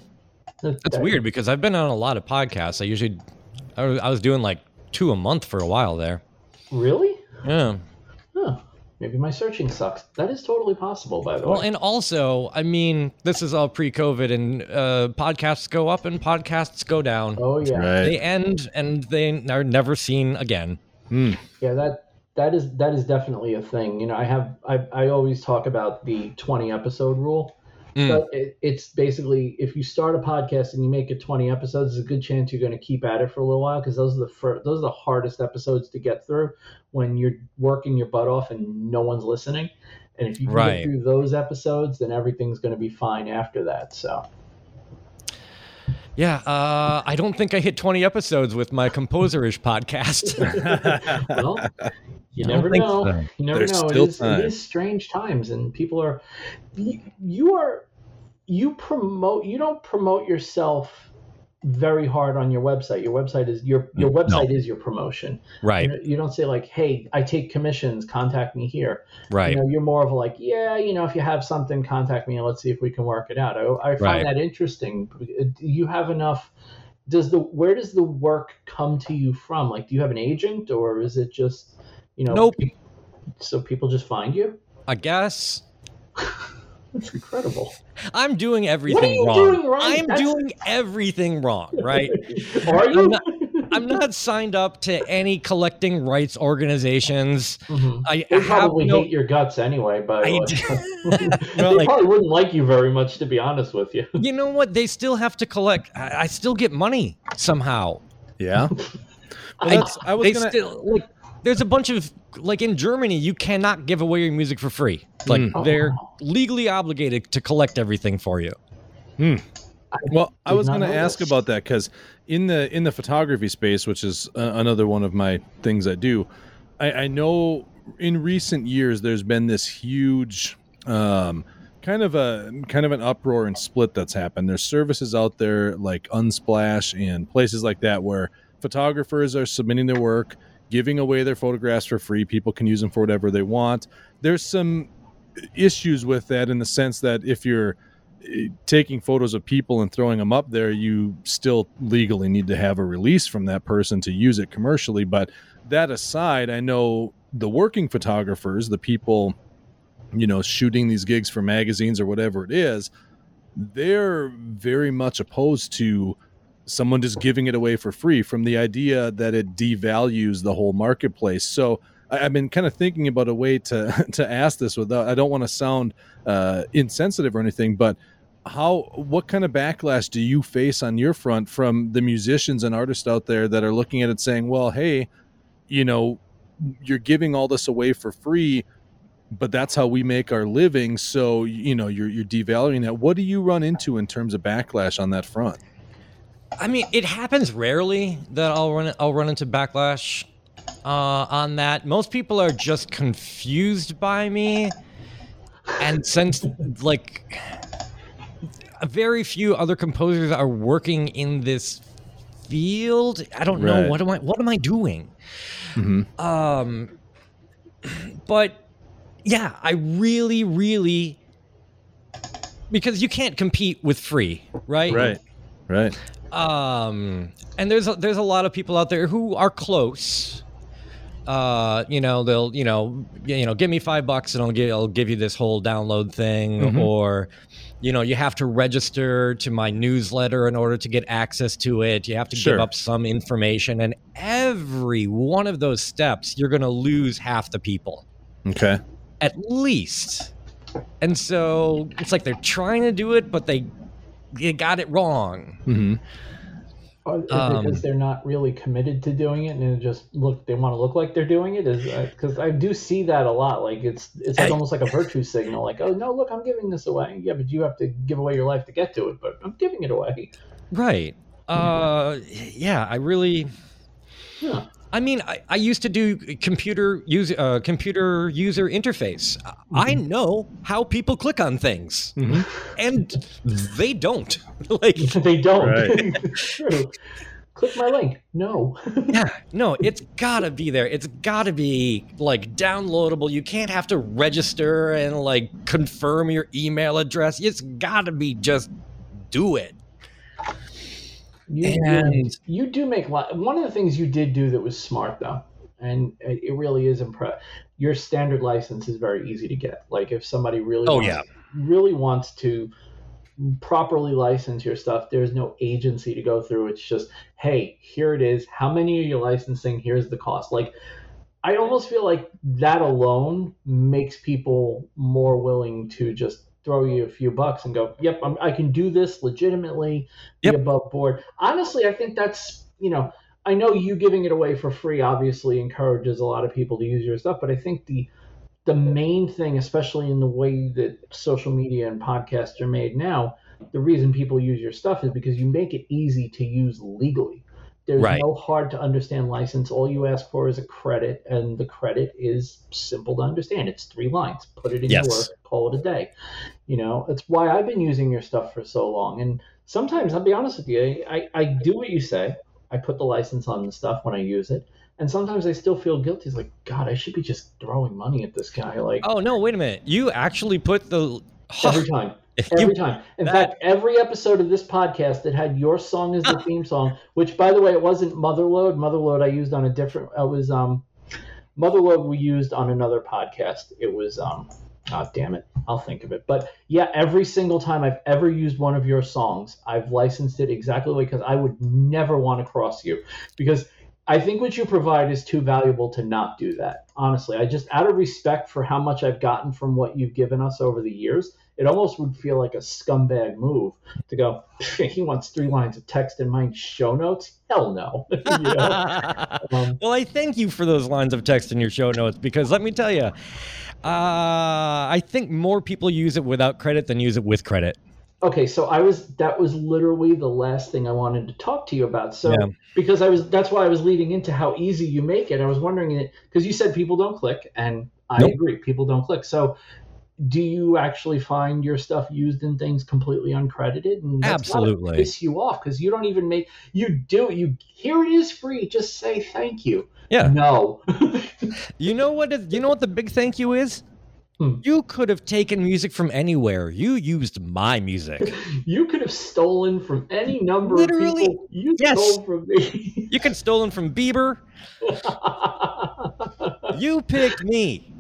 That's that, weird because I've been on a lot of podcasts. I usually, I I was doing like two a month for a while there. Really? Yeah. Huh. Maybe my searching sucks. That is totally possible, by the well, way. Well, and also, I mean, this is all pre-COVID, and uh, podcasts go up and podcasts go down. Oh yeah, right. they end and they are never seen again. Mm. Yeah, that that is that is definitely a thing. You know, I have I, I always talk about the 20 episode rule. Mm. So it, it's basically if you start a podcast and you make it 20 episodes, there's a good chance you're going to keep at it for a little while because those are the first, those are the hardest episodes to get through when you're working your butt off and no one's listening. And if you can right. get through those episodes, then everything's going to be fine after that. So yeah, uh, I don't think I hit 20 episodes with my composerish podcast. well, you never know. So. You never There's know. It is, it is, strange times, and people are. You are. You promote. You don't promote yourself very hard on your website. Your website is your your mm, website no. is your promotion. Right. You, you, don't say like, "Hey, I take commissions. Contact me here." Right. You know, you're more of like, "Yeah, you know, if you have something, contact me and let's see if we can work it out." I, I find right. that interesting. Do You have enough. Does the where does the work come to you from? Like, do you have an agent or is it just, you know, nope. so people just find you? I guess. That's incredible. I'm doing everything wrong. Doing wrong. I'm That's... doing everything wrong, right? Are you? Not, I'm not signed up to any collecting rights organizations. Mhm. I, They I have probably no. hate your guts anyway, but I they Well, like- probably wouldn't like you very much, to be honest with you. You know what? They still have to collect. I, I still get money somehow. Yeah. Well, I, I was they gonna- still like. There's a bunch of like in Germany, you cannot give away your music for free. Like Mm. they're Oh. legally obligated to collect everything for you. Well, I was going to ask this. about that because in the in the photography space, which is uh, another one of my things I do, I, I know in recent years there's been this huge um, kind of a kind of an uproar and split that's happened. There's services out there like Unsplash and places like that where photographers are submitting their work, giving away their photographs for free. People can use them for whatever they want. There's some issues with that in the sense that if you're eh, taking photos of people and throwing them up there, you still legally need to have a release from that person to use it commercially. But that aside, I know the working photographers, the people, you know, shooting these gigs for magazines or whatever it is, they're very much opposed to someone just giving it away for free from the idea that it devalues the whole marketplace. So I, I've been kind of thinking about a way to to ask this without I don't want to sound uh, insensitive or anything, but how what kind of backlash do you face on your front from the musicians and artists out there that are looking at it saying, well, hey, you know, you're giving all this away for free but that's how we make our living so you know you're you're devaluing that what do you run into in terms of backlash on that front I mean, it happens rarely that I'll run I'll run into backlash uh, on that. Most people are just confused by me, and since like very few other composers are working in this field, I don't know what am I what am I doing. mm-hmm. Um, but yeah, I really, really because you can't compete with free, right? right right um and there's a, there's a lot of people out there who are close. Uh you know they'll you know you know give me five bucks and i'll give i'll give you this whole download thing. Mhm. or you know you have to register to my newsletter in order to get access to it. You have to Sure. give up some information. And every one of those steps you're going to lose half the people. Okay. At least. And so it's like they're trying to do it but they they got it wrong mm-hmm. Or is it Um, because they're not really committed to doing it, and it just look they want to look like they're doing it. Is because I do see that a lot. Like it's it's like I- almost like a virtue signal. Like oh no, look, I'm giving this away. Yeah, but you have to give away your life to get to it. But I'm giving it away. Right. Uh, yeah, I really. Yeah. I mean, I, I used to do computer user uh, computer user interface. I know how people click on things, Mhm. and they don't. like, they don't. Right. True. Click my link. No. yeah, no, it's gotta be there. It's gotta be like downloadable. You can't have to register and like confirm your email address. It's gotta be just do it. You, And- you, you do make a lot. One of the things you did do that was smart, though, and it it really is impressive. Your standard license is very easy to get. Like if somebody really, Oh, wants, yeah. really wants to properly license your stuff, there's no agency to go through. It's just, hey, here it is. How many are you licensing? Here's the cost. Like, I almost feel like that alone makes people more willing to just throw you a few bucks and go, yep, I'm, I can do this legitimately, Yep. be above board. Honestly, I think that's, you know, I know you giving it away for free obviously encourages a lot of people to use your stuff, but I think the the main thing, especially in the way that social media and podcasts are made now, the reason people use your stuff is because you make it easy to use legally. There's Right. no hard to understand license. All you ask for is a credit, and the credit is simple to understand. It's three lines. Put it in Yes. your work, call it a day. You know, it's why I've been using your stuff for so long. And sometimes, I'll be honest with you, I, I do what you say. I put the license on the stuff when I use it. And sometimes I still feel guilty. It's like, God, I should be just throwing money at this guy. Like, Oh no! Wait a minute. You actually put the every time. Every time. In that- fact, every episode of this podcast that had your song as the theme song, which by the way, it wasn't Motherload. Motherload I used on a different. It was um, Motherload we used on another podcast. It was um, Oh, damn it. I'll think of it. But yeah, every single time I've ever used one of your songs, I've licensed it exactly because I would never want to cross you. Because I think what you provide is too valuable to not do that. Honestly, I just, out of respect for how much I've gotten from what you've given us over the years, it almost would feel like a scumbag move to go, he wants three lines of text in my show notes. Hell no. um, well, I thank you for those lines of text in your show notes because let me tell you, uh, I think more people use it without credit than use it with credit. Okay, so I was that was literally the last thing I wanted to talk to you about. So yeah. because I was that's why I was leading into how easy you make it. I was wondering it because you said people don't click, and I nope. agree, people don't click. So do you actually find your stuff used in things completely uncredited? And Absolutely, piss you off because you don't even make you do you here it is free. Just say thank you. Yeah. No. you know what? Is, you know what the big thank you is? Hmm. You could have taken music from anywhere. You used my music. you could have stolen from any number Literally, of people. You yes. stole from me. you could stolen from Bieber. you picked me.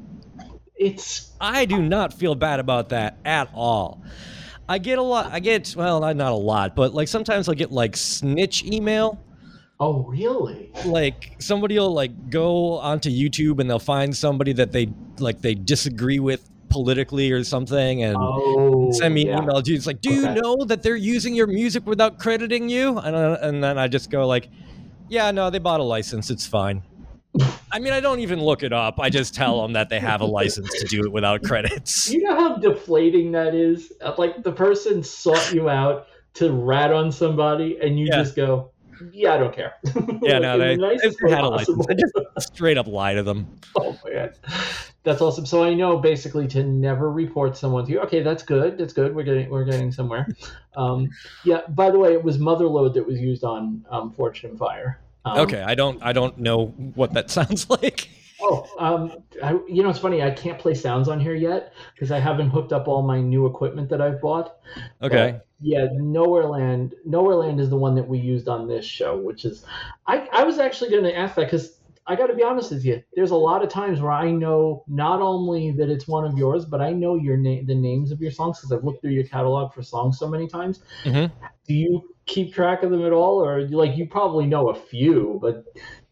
It's I do not feel bad about that at all. I get a lot I get well, not a lot, but like sometimes I'll get like snitch email Oh, really? Like somebody will like go onto YouTube and they'll find somebody that they like they disagree with politically or something and oh, send me yeah. an email. It's like, do okay. you know that they're using your music without crediting you? And, uh, and then I just go like, yeah, no, they bought a license. It's fine. I mean, I don't even look it up. I just tell them that they have a license to do it without credits. You know how deflating that is? Like the person sought you out to rat on somebody, and you yeah. just go, yeah, I don't care. Yeah, no, they, they had a license. I just straight up lie to them. Oh my god, that's awesome. So I know basically to never report someone to you. Okay, that's good. That's good. We're getting we're getting somewhere. Um, yeah. By the way, it was Motherload that was used on um, Fortune Fire. Um, okay, I don't I don't know what that sounds like. Oh, um, I, you know, it's funny. I can't play sounds on here yet because I haven't hooked up all my new equipment that I've bought. Okay. But, yeah, Nowhere Land. Nowhere Land is the one that we used on this show, which is, I, I was actually going to ask that because I got to be honest with you. There's a lot of times where I know not only that it's one of yours, but I know your name, the names of your songs because I've looked through your catalog for songs so many times. Mm-hmm. Do you keep track of them at all, or like you probably know a few, but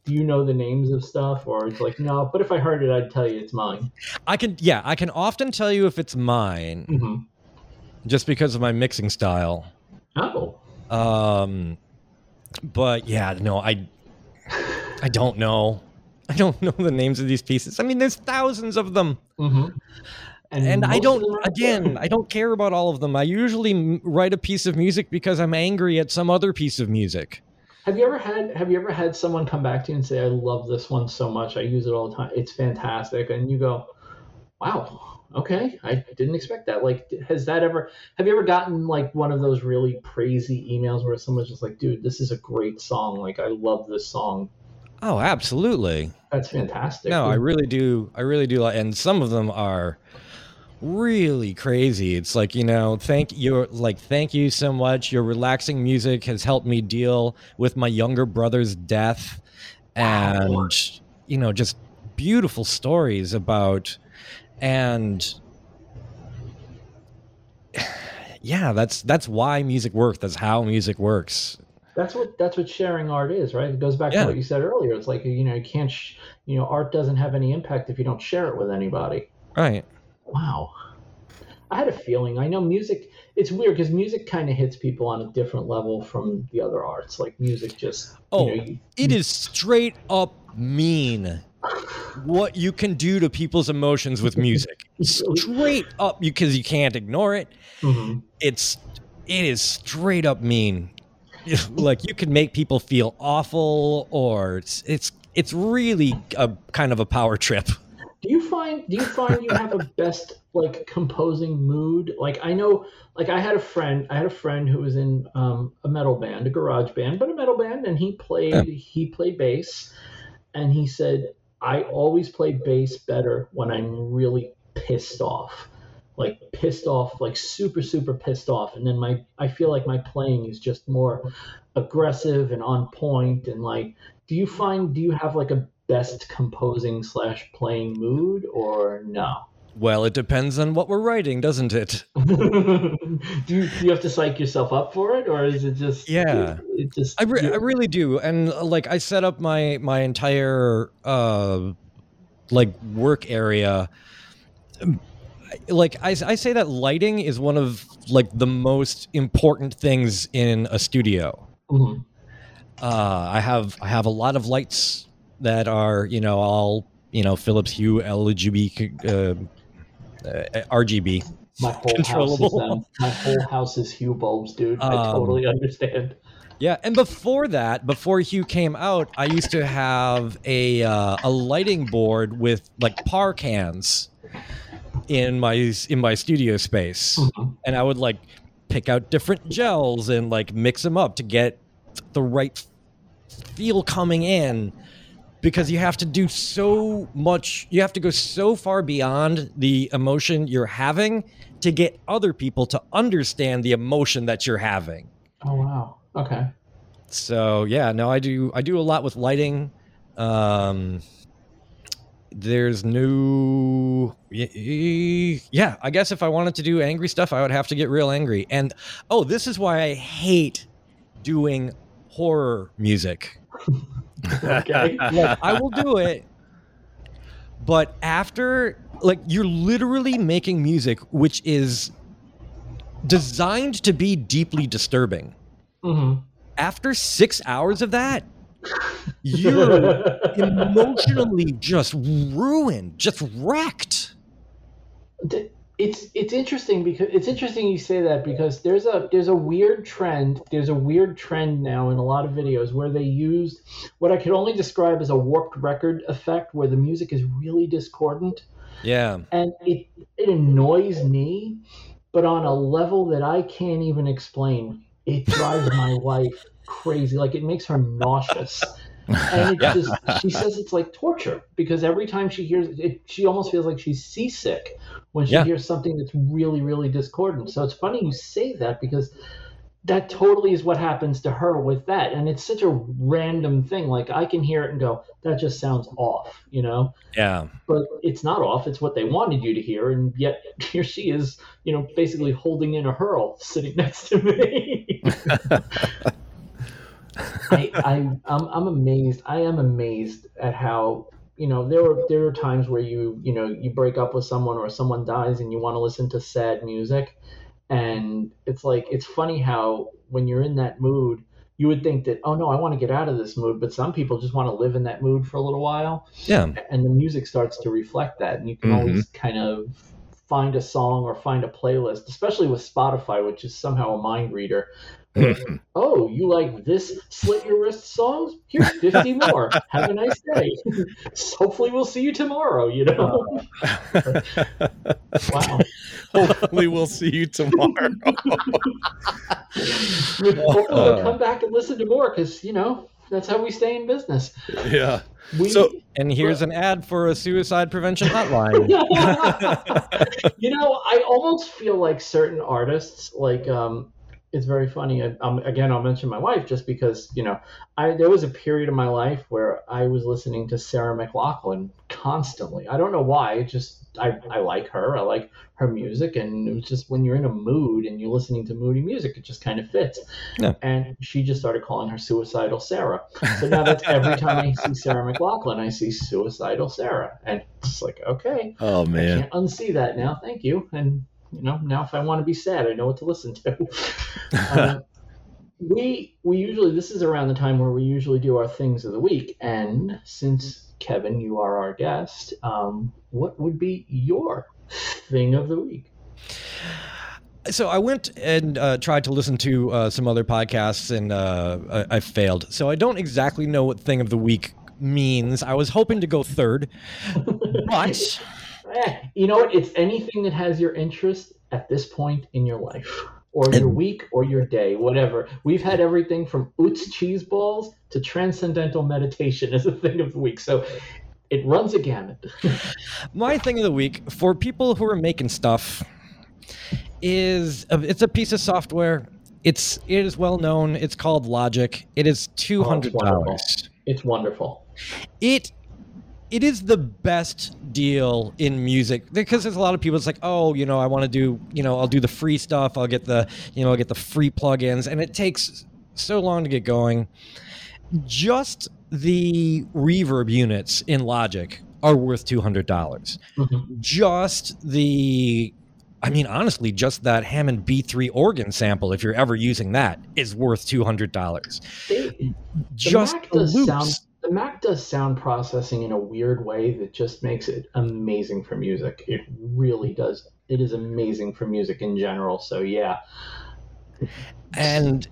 do you know the names of stuff? Or it's like no but if i heard it i'd tell you it's mine. I can yeah i can often tell you if it's mine mm-hmm. just because of my mixing style. Oh. Um but yeah no i i don't know. I don't know the names of these pieces. I mean there's thousands of them. Mm-hmm. And, and i don't again i don't care about all of them i usually write a piece of music because i'm angry at some other piece of music have you ever had Have you ever had someone come back to you and say, "I love this one so much. I use it all the time. It's fantastic," and you go, "Wow, okay, I didn't expect that." Like, has that ever? Have you ever gotten like one of those really crazy emails where someone's just like, "Dude, this is a great song. Like, I love this song." Oh, absolutely. That's fantastic. No, I really do. I really do like, and some of them are really crazy. It's like, you know, thank you like thank you so much. Your relaxing music has helped me deal with my younger brother's death and wow. you know, just beautiful stories about and yeah, that's that's why music works. That's how music works. That's what that's what sharing art is, right? It goes back yeah. to what you said earlier. It's like you know you can't, sh- you know, art doesn't have any impact if you don't share it with anybody. Right. Wow. I had a feeling. I know music. It's weird because music kind of hits people on a different level from the other arts. Like music, just oh, you know, you, it is straight up mean what you can do to people's emotions with music. straight up, because you can't ignore it. Mm-hmm. It's it is straight up mean. like you can make people feel awful, or it's it's it's really a kind of a power trip. Do you find do you find you have a best like composing mood? Like I know like I had a friend I had a friend who was in um, a metal band, a garage band, but a metal band and he played yeah. he played bass and he said I always play bass better when I'm really pissed off. Like pissed off, like super super pissed off and then my I feel like my playing is just more aggressive and on point and like do you find do you have like a best composing slash playing mood or no? Well, it depends on what we're writing, doesn't it? do, you, do you have to psych yourself up for it, or is it just yeah? It, it just I, re- I really do, and uh, like I set up my my entire uh like work area. Like I, I say that lighting is one of like the most important things in a studio. Mhm. Uh, I have I have a lot of lights that are you know all you know Philips Hue LGB uh, uh, RGB. My whole Controllable. house is them. My whole house is Hue bulbs, dude. I Um, totally understand. Yeah, and before that, before Hue came out, I used to have a uh, a lighting board with like par cans in my in my studio space, Mhm. and I would like pick out different gels and like mix them up to get the right feel coming in because you have to do so much you have to go so far beyond the emotion you're having to get other people to understand the emotion that you're having Oh wow. Okay. so yeah no i do i do a lot with lighting um there's new yeah i guess if i wanted to do angry stuff i would have to get real angry and oh this is why i hate doing horror music Okay. i will do it but after like you're literally making music which is designed to be deeply disturbing hmm after six hours of that, you're emotionally just ruined, just wrecked. It's it's interesting because it's interesting you say that because there's a there's a weird trend there's a weird trend now in a lot of videos where they used what I could only describe as a warped record effect where the music is really discordant. Yeah. and it it annoys me but on a level that I can't even explain it drives my wife crazy. Like it makes her nauseous and it's Yeah. just she says it's like torture because every time she hears it she almost feels like she's seasick when she Yeah. hears something that's really really discordant. So it's funny you say that because that totally is what happens to her with that. And it's such a random thing. Like i can hear it and go that just sounds off you know? Yeah. but it's not off. It's what they wanted you to hear. And yet here she is you know basically holding in a hurl sitting next to me I, I I'm, I'm amazed. I am amazed at how you know there are there are times where you you know you break up with someone or someone dies and you want to listen to sad music. And it's like it's funny how when you're in that mood you would think that oh no i want to get out of this mood. But some people just want to live in that mood for a little while. Yeah. and the music starts to reflect that. And you can Mhm. always kind of find a song or find a playlist especially with spotify which is somehow a mind reader Mm-hmm. oh you like this slit your wrist songs? Here's 50 more. Have a nice day. Hopefully we'll see you tomorrow you know? Uh. Wow. Hopefully, we'll see you tomorrow. hopefully we'll uh. come back and listen to more because you know that's how we stay in business. Yeah. we, So- And here's an ad for a suicide prevention hotline. you know, I almost feel like certain artists, like um, it's very funny. I, um, again, I'll mention my wife just because you know, I there was a period of my life where I was listening to Sarah McLachlan constantly. I don't know why. It just I I like her. I like her music, and it was just when you're in a mood and you're listening to moody music, it just kind of fits. Yeah. And she just started calling her suicidal Sarah. So now that's every time I see Sarah McLachlan, I see suicidal Sarah, and it's like okay. Oh man, I can't unsee that now. Thank you. And you know, now if I want to be sad, I know what to listen to. um, we we usually this is around the time where we usually do our things of the week, and since Kevin, you are our guest, um, what would be your thing of the week? so I went and uh, tried to listen to uh, some other podcasts, and uh, I, I failed. So I don't exactly know what thing of the week means. I was hoping to go third, but Eh, you know what? It's anything that has your interest at this point in your life, or your week, or your day, whatever. We've had everything from Utz cheese balls to transcendental meditation as a thing of the week. So it runs a gamut. my thing of the week for people who are making stuff is a, it's a piece of software. It's it is well known. It's called Logic. It is two hundred dollars. it's wonderful. It it is the best deal in music because there's a lot of people it's like oh you know i want to do you know i'll do the free stuff i'll get the you know i'll get the free plugins and it takes so long to get going just the reverb units in logic are worth $200 mm-hmm. just the I mean, honestly, just that Hammond B3 organ sample, if you're ever using that, is worth two hundred dollars. Just the loops. Sound, the Mac does sound processing in a weird way that just makes it amazing for music. It really does. It is amazing for music in general. So yeah. And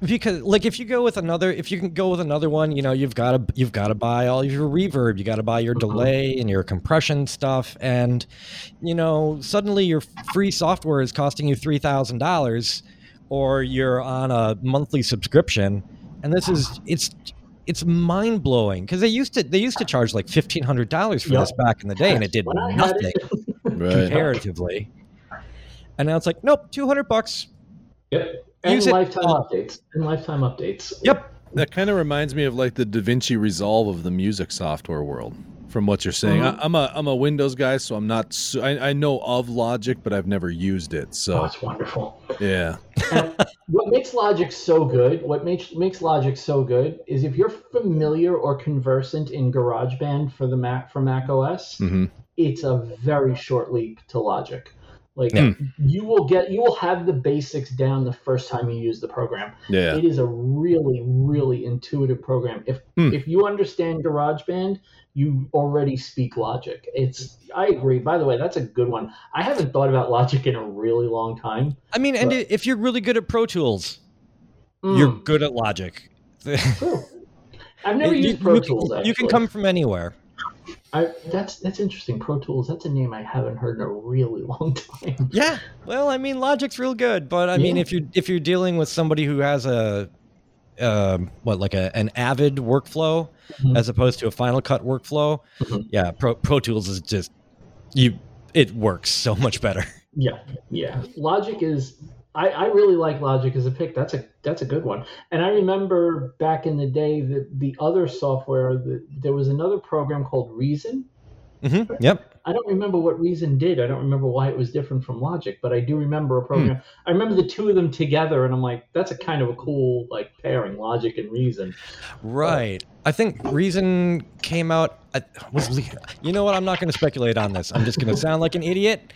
because like if you go with another if you can go with another one you know you've got to you've got to buy all your reverb you got to buy your mm-hmm. delay and your compression stuff and you know suddenly your free software is costing you $3000 or you're on a monthly subscription and this is it's it's mind blowing because they used to they used to charge like fifteen hundred dollars for yep. this back in the day, and it did nothing comparatively. And now it's like, nope, two hundred bucks. Yep and Use lifetime it. updates and lifetime updates. Yep. That kind of reminds me of like the DaVinci Resolve of the music software world. From what you're saying, mm-hmm. I, am a I'm a Windows guy, so I'm not. I, I know of Logic, but I've never used it. So oh, it's wonderful. Yeah. what makes Logic so good? What makes makes Logic so good is if you're familiar or conversant in GarageBand for the Mac for Mac OS, mm-hmm. it's a very short leap to Logic. Like yeah. you will get you will have the basics down the first time you use the program. Yeah. It is a really, really intuitive program. If mm. if you understand GarageBand, you already speak Logic. It's I agree. By the way, that's a good one. I haven't thought about Logic in a really long time. I mean, and if you're really good at Pro Tools, mm. you're good at Logic. True. I've never used Pro you Tools. you can come from anywhere. I, that's that's interesting. Pro Tools. That's a name I haven't heard in a really long time. Yeah. Well, I mean, Logic's real good, but I yeah. mean, if you if you're dealing with somebody who has a um, what like a an Avid workflow mm-hmm. as opposed to a Final Cut workflow, mm-hmm. yeah, Pro Pro Tools is just you. It works so much better. Yeah, yeah. Logic is I, I really like Logic as a pick. That's a that's a good one. And I remember back in the day that the other software that there was another program called Reason. Mm-hmm. Yep. I don't remember what Reason did. I don't remember why it was different from Logic, but I do remember a program. Hmm. I remember the two of them together, and I'm like, that's a kind of a cool like pairing, Logic and Reason. Right. I think Reason came out. Was you know what? I'm not going to speculate on this. I'm just going to sound like an idiot.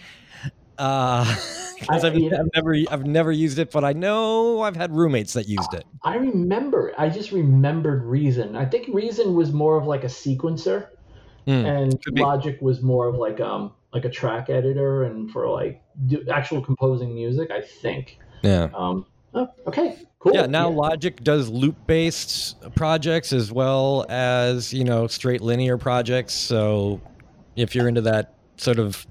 Uh, I've, I've, never I've never used it, but I know I've had roommates that used it. I remember. I just remembered Reason. I think Reason was more of like a sequencer, mm, and Logic was more of like um like a track editor and for like do, actual composing music. I think. Yeah. Um. Oh, okay. Cool. Yeah. Now yeah. Logic does loop based projects as well as you know straight linear projects. So if you're into that sort of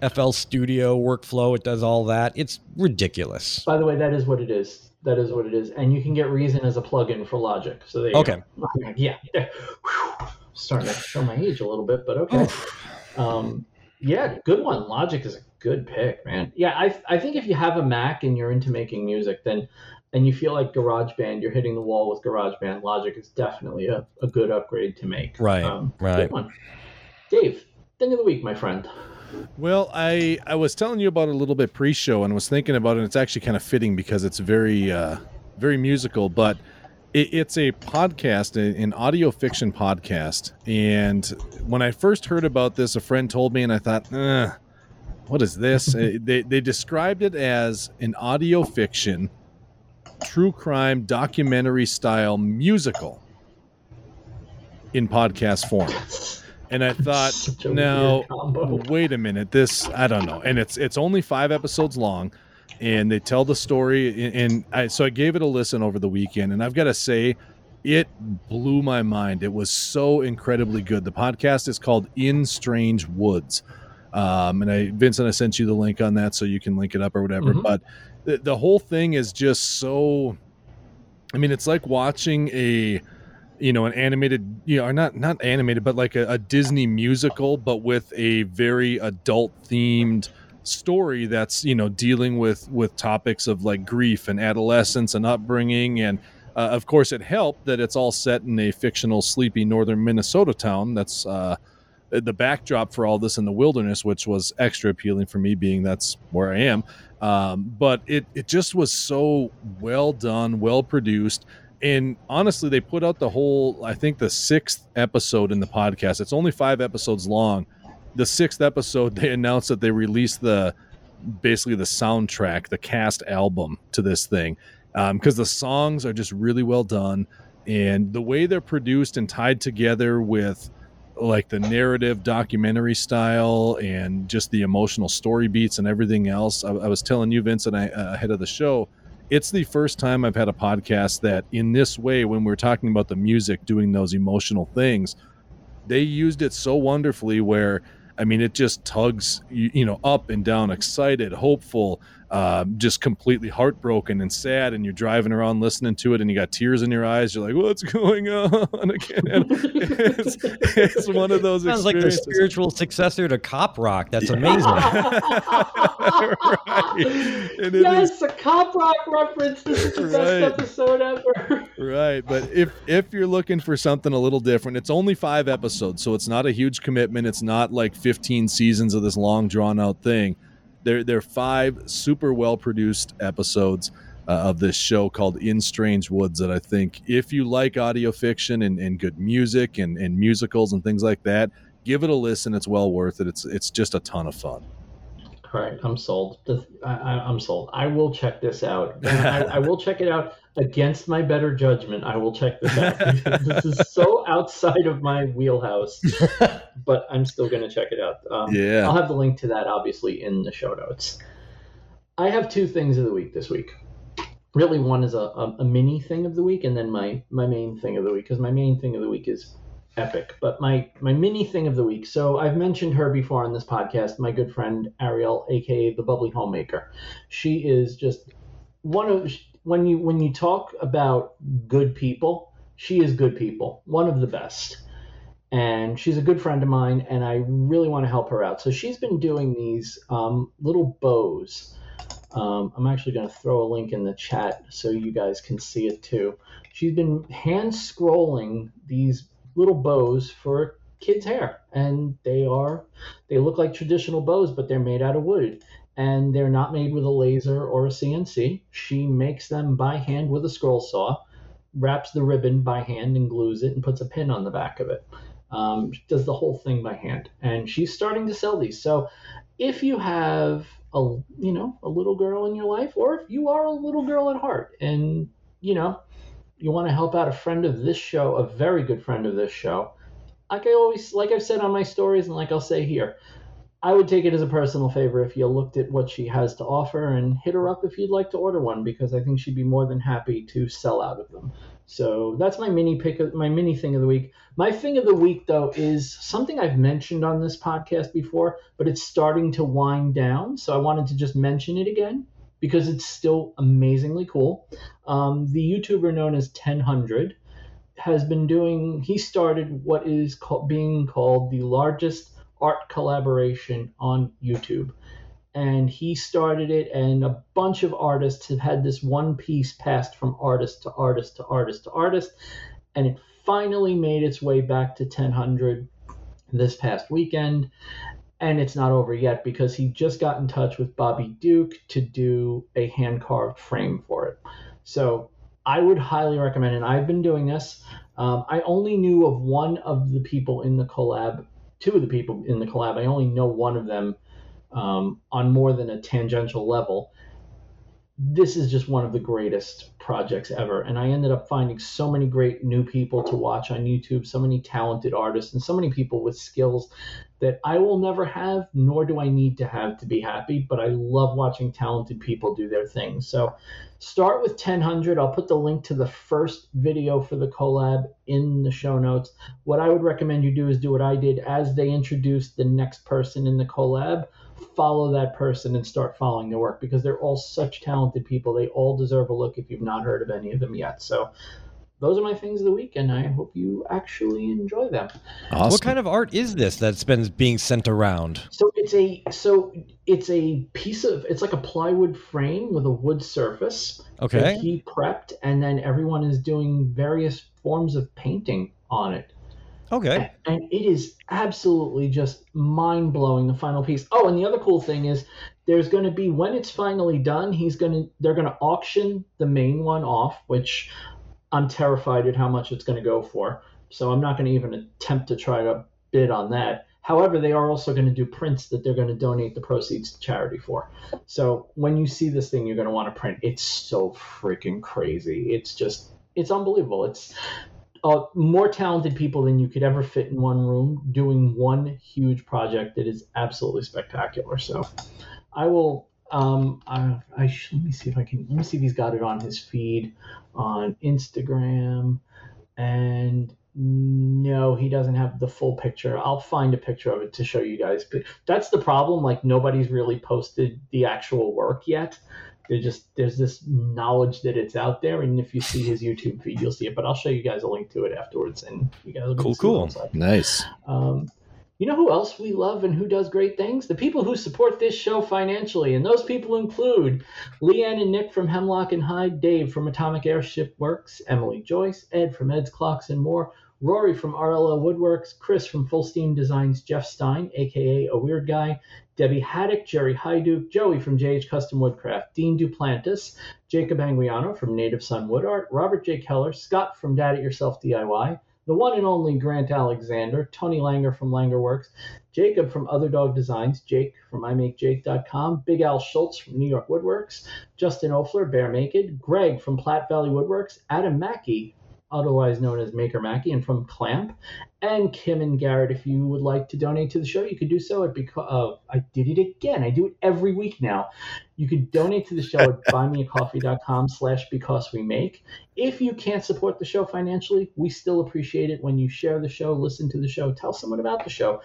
FL Studio workflow. It does all that. It's ridiculous. By the way, that is what it is. That is what it is. And you can get Reason as a plugin for Logic. So there okay. Go. Yeah. Starting to show my age a little bit, but okay. Um, yeah, good one. Logic is a good pick, man. Yeah, I I think if you have a Mac and you're into making music, then and you feel like GarageBand, you're hitting the wall with GarageBand. Logic is definitely a, a good upgrade to make. Right. Um, right. Good one. Dave, thing of the week, my friend. Well, I I was telling you about it a little bit pre-show and was thinking about it. And it's actually kind of fitting because it's very uh, very musical, but it, it's a podcast, an audio fiction podcast. And when I first heard about this, a friend told me, and I thought, what is this? Eh, they they described it as an audio fiction, true crime documentary style musical in podcast form and I thought, now wait a minute, this I don't know, and it's it's only five episodes long, and they tell the story, and I so I gave it a listen over the weekend, and I've got to say, it blew my mind. It was so incredibly good. The podcast is called In Strange Woods, um, and I Vincent, I sent you the link on that so you can link it up or whatever. Mm-hmm. But the, the whole thing is just so. I mean, it's like watching a you know an animated you know or not not animated but like a, a disney musical but with a very adult themed story that's you know dealing with with topics of like grief and adolescence and upbringing and Uh, of course, it helped that it's all set in a fictional, sleepy northern Minnesota town. That's uh, the backdrop for all this in the wilderness, which was extra appealing for me, being that's where I am. Um, but it it just was so well done, well produced, and honestly, they put out the whole. I think the sixth episode in the podcast. It's only five episodes long. The sixth episode, they announced that they released the basically the soundtrack, the cast album to this thing, because um, the songs are just really well done, and the way they're produced and tied together with like the narrative documentary style and just the emotional story beats and everything else. I, I was telling you, Vincent, I, uh, ahead of the show, it's the first time I've had a podcast that, in this way, when we're talking about the music doing those emotional things, they used it so wonderfully where I mean, it just tugs you, you know up and down, excited, hopeful, uh, just completely heartbroken and sad. And you're driving around listening to it, and you got tears in your eyes. You're like, "What's going on?" Again, it's, it's one of those. Sounds like the spiritual successor to cop rock. That's amazing. right. yes, is, a cop rock reference. This is the right. best episode ever. right, but if if you're looking for something a little different, it's only five episodes, so it's not a huge commitment. It's not like 15 seasons of this long drawn out thing. They're, they're five super well produced episodes uh, of this show called In Strange Woods that I think if you like audio fiction and, and good music and, and musicals and things like that, give it a listen. It's well worth it. It's, it's just a ton of fun. All right, I'm sold. I, am sold. I will check this out. I, I, will check it out against my better judgment. I will check this out. this is so outside of my wheelhouse, but I'm still going to check it out. Um, yeah, I'll have the link to that obviously in the show notes. I have two things of the week this week. Really, one is a, a, a mini thing of the week, and then my my main thing of the week. Because my main thing of the week is epic. But my my mini thing of the week. So I've mentioned her before on this podcast. My good friend Ariel, aka the Bubbly Homemaker. She is just one of when you when you talk about good people, she is good people. One of the best. And she's a good friend of mine, and I really want to help her out. So she's been doing these um, little bows. Um, I'm actually going to throw a link in the chat so you guys can see it too. She's been hand scrolling these little bows for kids' hair, and they are they look like traditional bows, but they're made out of wood, and they're not made with a laser or a CNC. She makes them by hand with a scroll saw, wraps the ribbon by hand and glues it, and puts a pin on the back of it. Um, does the whole thing by hand, and she's starting to sell these. So, if you have a you know a little girl in your life, or if you are a little girl at heart, and you know you want to help out a friend of this show, a very good friend of this show, like I always, like I've said on my stories, and like I'll say here, I would take it as a personal favor if you looked at what she has to offer and hit her up if you'd like to order one because I think she'd be more than happy to sell out of them. So that's my mini pick, of, my mini thing of the week. My thing of the week though is something I've mentioned on this podcast before, but it's starting to wind down, so I wanted to just mention it again because it's still amazingly cool. Um, the YouTuber known as 1000 has been doing, he started what is called, being called the largest art collaboration on YouTube. And he started it, and a bunch of artists have had this one piece passed from artist to artist to artist to artist. And it finally made its way back to 1000 this past weekend and it's not over yet because he just got in touch with Bobby Duke to do a hand carved frame for it. So I would highly recommend it. I've been doing this. Um, I only knew of one of the people in the collab, two of the people in the collab. I only know one of them um, on more than a tangential level. This is just one of the greatest projects ever. And I ended up finding so many great new people to watch on YouTube, so many talented artists, and so many people with skills that I will never have, nor do I need to have to be happy, but I love watching talented people do their things. So start with 1000. I'll put the link to the first video for the collab in the show notes. What I would recommend you do is do what I did as they introduce the next person in the collab. Follow that person and start following their work because they're all such talented people. They all deserve a look if you've not heard of any of them yet. So those are my things of the week, and I hope you actually enjoy them. Awesome. What kind of art is this that's been being sent around? So it's a so it's a piece of it's like a plywood frame with a wood surface. Okay. he prepped, and then everyone is doing various forms of painting on it. Okay. And it is absolutely just mind blowing the final piece. Oh, and the other cool thing is there's going to be when it's finally done, he's going to they're going to auction the main one off, which I'm terrified at how much it's going to go for. So I'm not going to even attempt to try to bid on that. However, they are also going to do prints that they're going to donate the proceeds to charity for. So when you see this thing, you're going to want to print. It's so freaking crazy. It's just, it's unbelievable. It's uh, more talented people than you could ever fit in one room doing one huge project that is absolutely spectacular. So I will. Um, I, I let me see if I can. Let me see if he's got it on his feed on Instagram. And no, he doesn't have the full picture. I'll find a picture of it to show you guys. But that's the problem. Like nobody's really posted the actual work yet. There's just there's this knowledge that it's out there, and if you see his YouTube feed, you'll see it. But I'll show you guys a link to it afterwards, and you guys will cool, cool, like. nice. Um, you know who else we love and who does great things? The people who support this show financially, and those people include Leanne and Nick from Hemlock and Hyde, Dave from Atomic Airship Works, Emily Joyce, Ed from Ed's Clocks and More, Rory from RLL Woodworks, Chris from Full Steam Designs, Jeff Stein, aka A Weird Guy, Debbie Haddock, Jerry Hyduke, Joey from JH Custom Woodcraft, Dean Duplantis, Jacob Anguiano from Native Son Wood Art, Robert J. Keller, Scott from Dad It Yourself DIY, the one and only Grant Alexander, Tony Langer from Langer Works, Jacob from Other Dog Designs, Jake from IMakeJake.com, Big Al Schultz from New York Woodworks, Justin Ofler, Bear Naked, Greg from Platte Valley Woodworks, Adam Mackey otherwise known as Maker Mackie, and from Clamp. And Kim and Garrett, if you would like to donate to the show, you could do so at because uh, I did it again. I do it every week now. You could donate to the show at buymeacoffee.com slash because we make. If you can't support the show financially, we still appreciate it when you share the show, listen to the show, tell someone about the show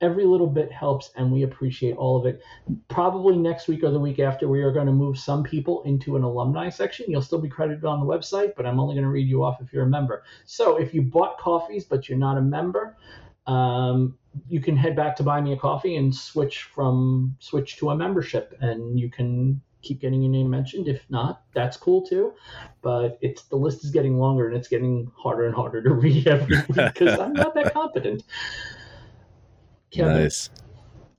every little bit helps and we appreciate all of it. Probably next week or the week after we are going to move some people into an alumni section. You'll still be credited on the website but i'm only going to read you off if you're a member. So if you bought coffees but you're not a member um, you can head back to buy me a coffee and switch from switch to a membership and you can keep getting your name mentioned. If not that's cool too but it's the list is getting longer and it's getting harder and harder to read every week because i'm not that competent Kevin, nice.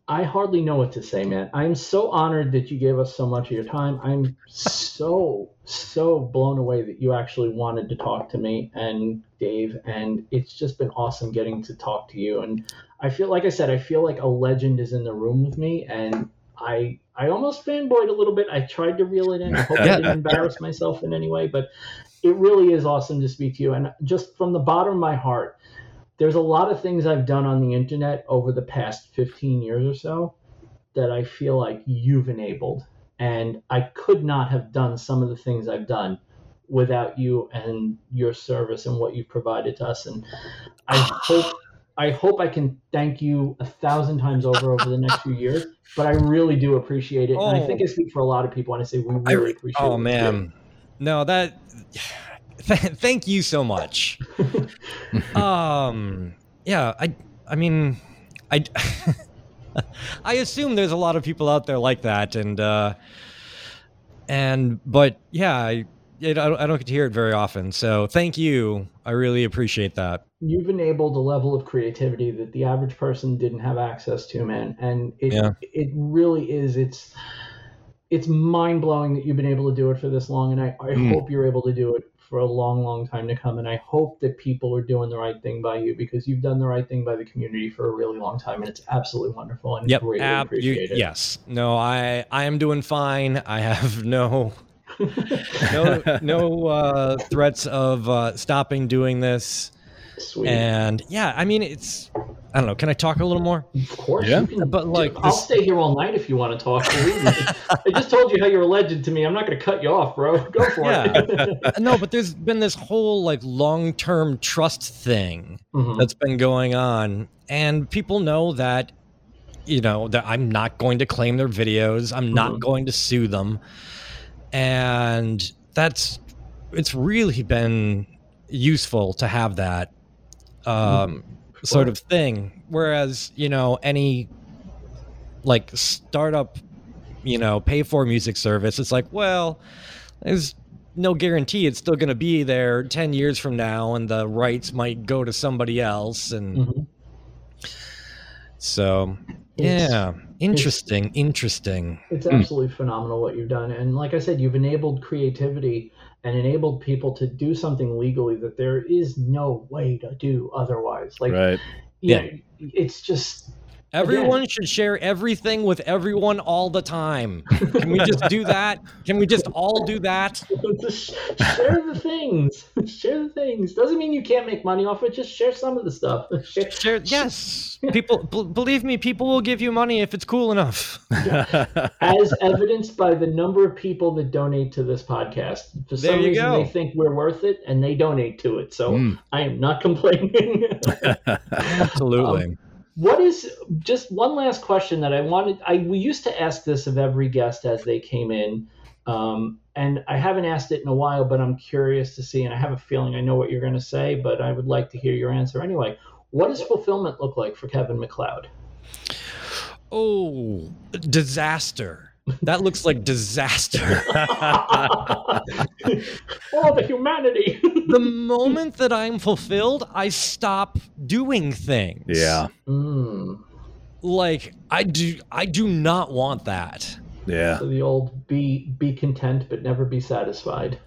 I hardly know what to say, man. I'm so honored that you gave us so much of your time. I'm so, so blown away that you actually wanted to talk to me and Dave. And it's just been awesome getting to talk to you. And I feel, like I said, I feel like a legend is in the room with me. And I, I almost fanboyed a little bit. I tried to reel it in. I hope I didn't embarrass myself in any way, but it really is awesome to speak to you. And just from the bottom of my heart, there's a lot of things I've done on the internet over the past 15 years or so that I feel like you've enabled. And I could not have done some of the things I've done without you and your service and what you've provided to us. And I hope I hope I can thank you a thousand times over over the next few years. But I really do appreciate it, oh. and I think oh. I speak for a lot of people when I say we really appreciate. Oh, it. Oh man, no that thank you so much. um, yeah, I, I mean, I, I assume there's a lot of people out there like that, and, uh, and, but yeah, I, it, I don't get to hear it very often. So thank you. I really appreciate that. You've enabled a level of creativity that the average person didn't have access to, man. And it, yeah. it really is. It's, it's mind blowing that you've been able to do it for this long, and I, I mm. hope you're able to do it for a long, long time to come. And I hope that people are doing the right thing by you because you've done the right thing by the community for a really long time, and it's absolutely wonderful and yep, greatly ab- appreciated. You, yes, no, I I am doing fine. I have no. no no uh, threats of uh, stopping doing this Sweet. And yeah, I mean, it's I don't know. Can I talk a little more? Of course, yeah. but like, I'll stay here all night if you want to talk. I just told you how you're a legend to me. I'm not going to cut you off, bro. Go for yeah. it. no, but there's been this whole like long term trust thing mm-hmm. that's been going on, and people know that you know that I'm not going to claim their videos. I'm not mm-hmm. going to sue them, and that's it's really been useful to have that um, sure. sort of thing. Whereas, you know, any like startup, you know, pay for music service, it's like, well, there's no guarantee it's still going to be there 10 years from now and the rights might go to somebody else and mm-hmm. so yeah interesting it's, interesting it's absolutely mm. phenomenal what you've done and like i said you've enabled creativity and enabled people to do something legally that there is no way to do otherwise. Like right. yeah. it's just Everyone Again. should share everything with everyone all the time. Can we just do that? Can we just all do that? just share the things. Share the things. Doesn't mean you can't make money off it. Just share some of the stuff. Share, share yes. People, b- believe me, people will give you money if it's cool enough. As evidenced by the number of people that donate to this podcast. For some reason, go. they think we're worth it and they donate to it. So mm. I am not complaining. Absolutely. Um, what is just one last question that I wanted? I we used to ask this of every guest as they came in, um, and I haven't asked it in a while, but I'm curious to see, and I have a feeling I know what you're going to say, but I would like to hear your answer anyway. What does fulfillment look like for Kevin MacLeod? Oh, disaster that looks like disaster. oh, the humanity. the moment that I'm fulfilled, I stop doing things. Yeah. Mm. Like I do I do not want that. Yeah. So the old be be content but never be satisfied.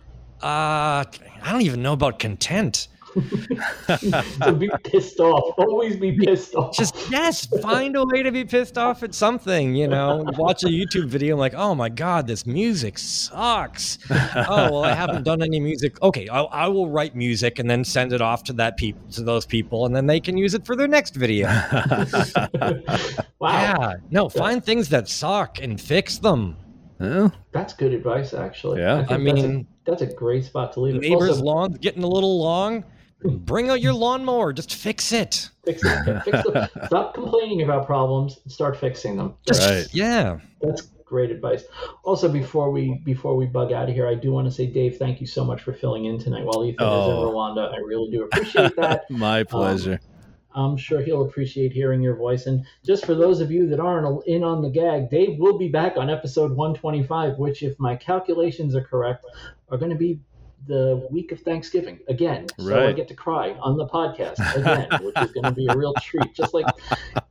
Uh I don't even know about content. To be pissed off. Always be pissed off. Just yes, find a way to be pissed off at something. You know, watch a YouTube video. I'm like, oh my god, this music sucks. oh well, I haven't done any music. Okay, I, I will write music and then send it off to that people to those people, and then they can use it for their next video. wow. Yeah. No, find things that suck and fix them. Yeah. That's good advice, actually. Yeah. I, I mean, that's a, that's a, great spot to leave. Neighbor's also, lawn's getting a little long. Bring out your lawnmower. Just fix it. Fix it. Fix Stop complaining about problems. And start fixing them. Just, right. Yeah. That's great advice. Also, before we before we bug out of here, I do want to say, Dave, thank you so much for filling in tonight while Ethan oh. is in oh. Rwanda. I really do appreciate that. My um, pleasure. Um, I'm sure he'll appreciate hearing your voice. And just for those of you that aren't in on the gag, Dave will be back on episode 125, which, if my calculations are correct, are going to be the week of Thanksgiving again. So right. I get to cry on the podcast again, which is going to be a real treat. Just like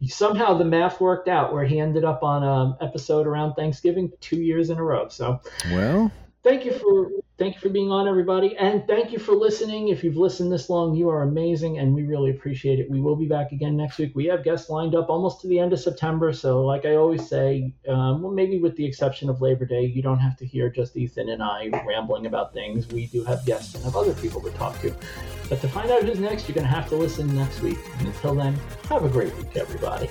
somehow the math worked out where he ended up on an episode around Thanksgiving two years in a row. So, well, thank you for thank you for being on everybody. And thank you for listening. If you've listened this long you are amazing and we really appreciate it. We will be back again next week. We have guests lined up almost to the end of september. So like i always say um, well, maybe with the exception of labor day you don't have to hear just ethan and i rambling about things. We do have guests and have other people to talk to. But to find out who's next you're going to have to listen next week. And until then have a great week everybody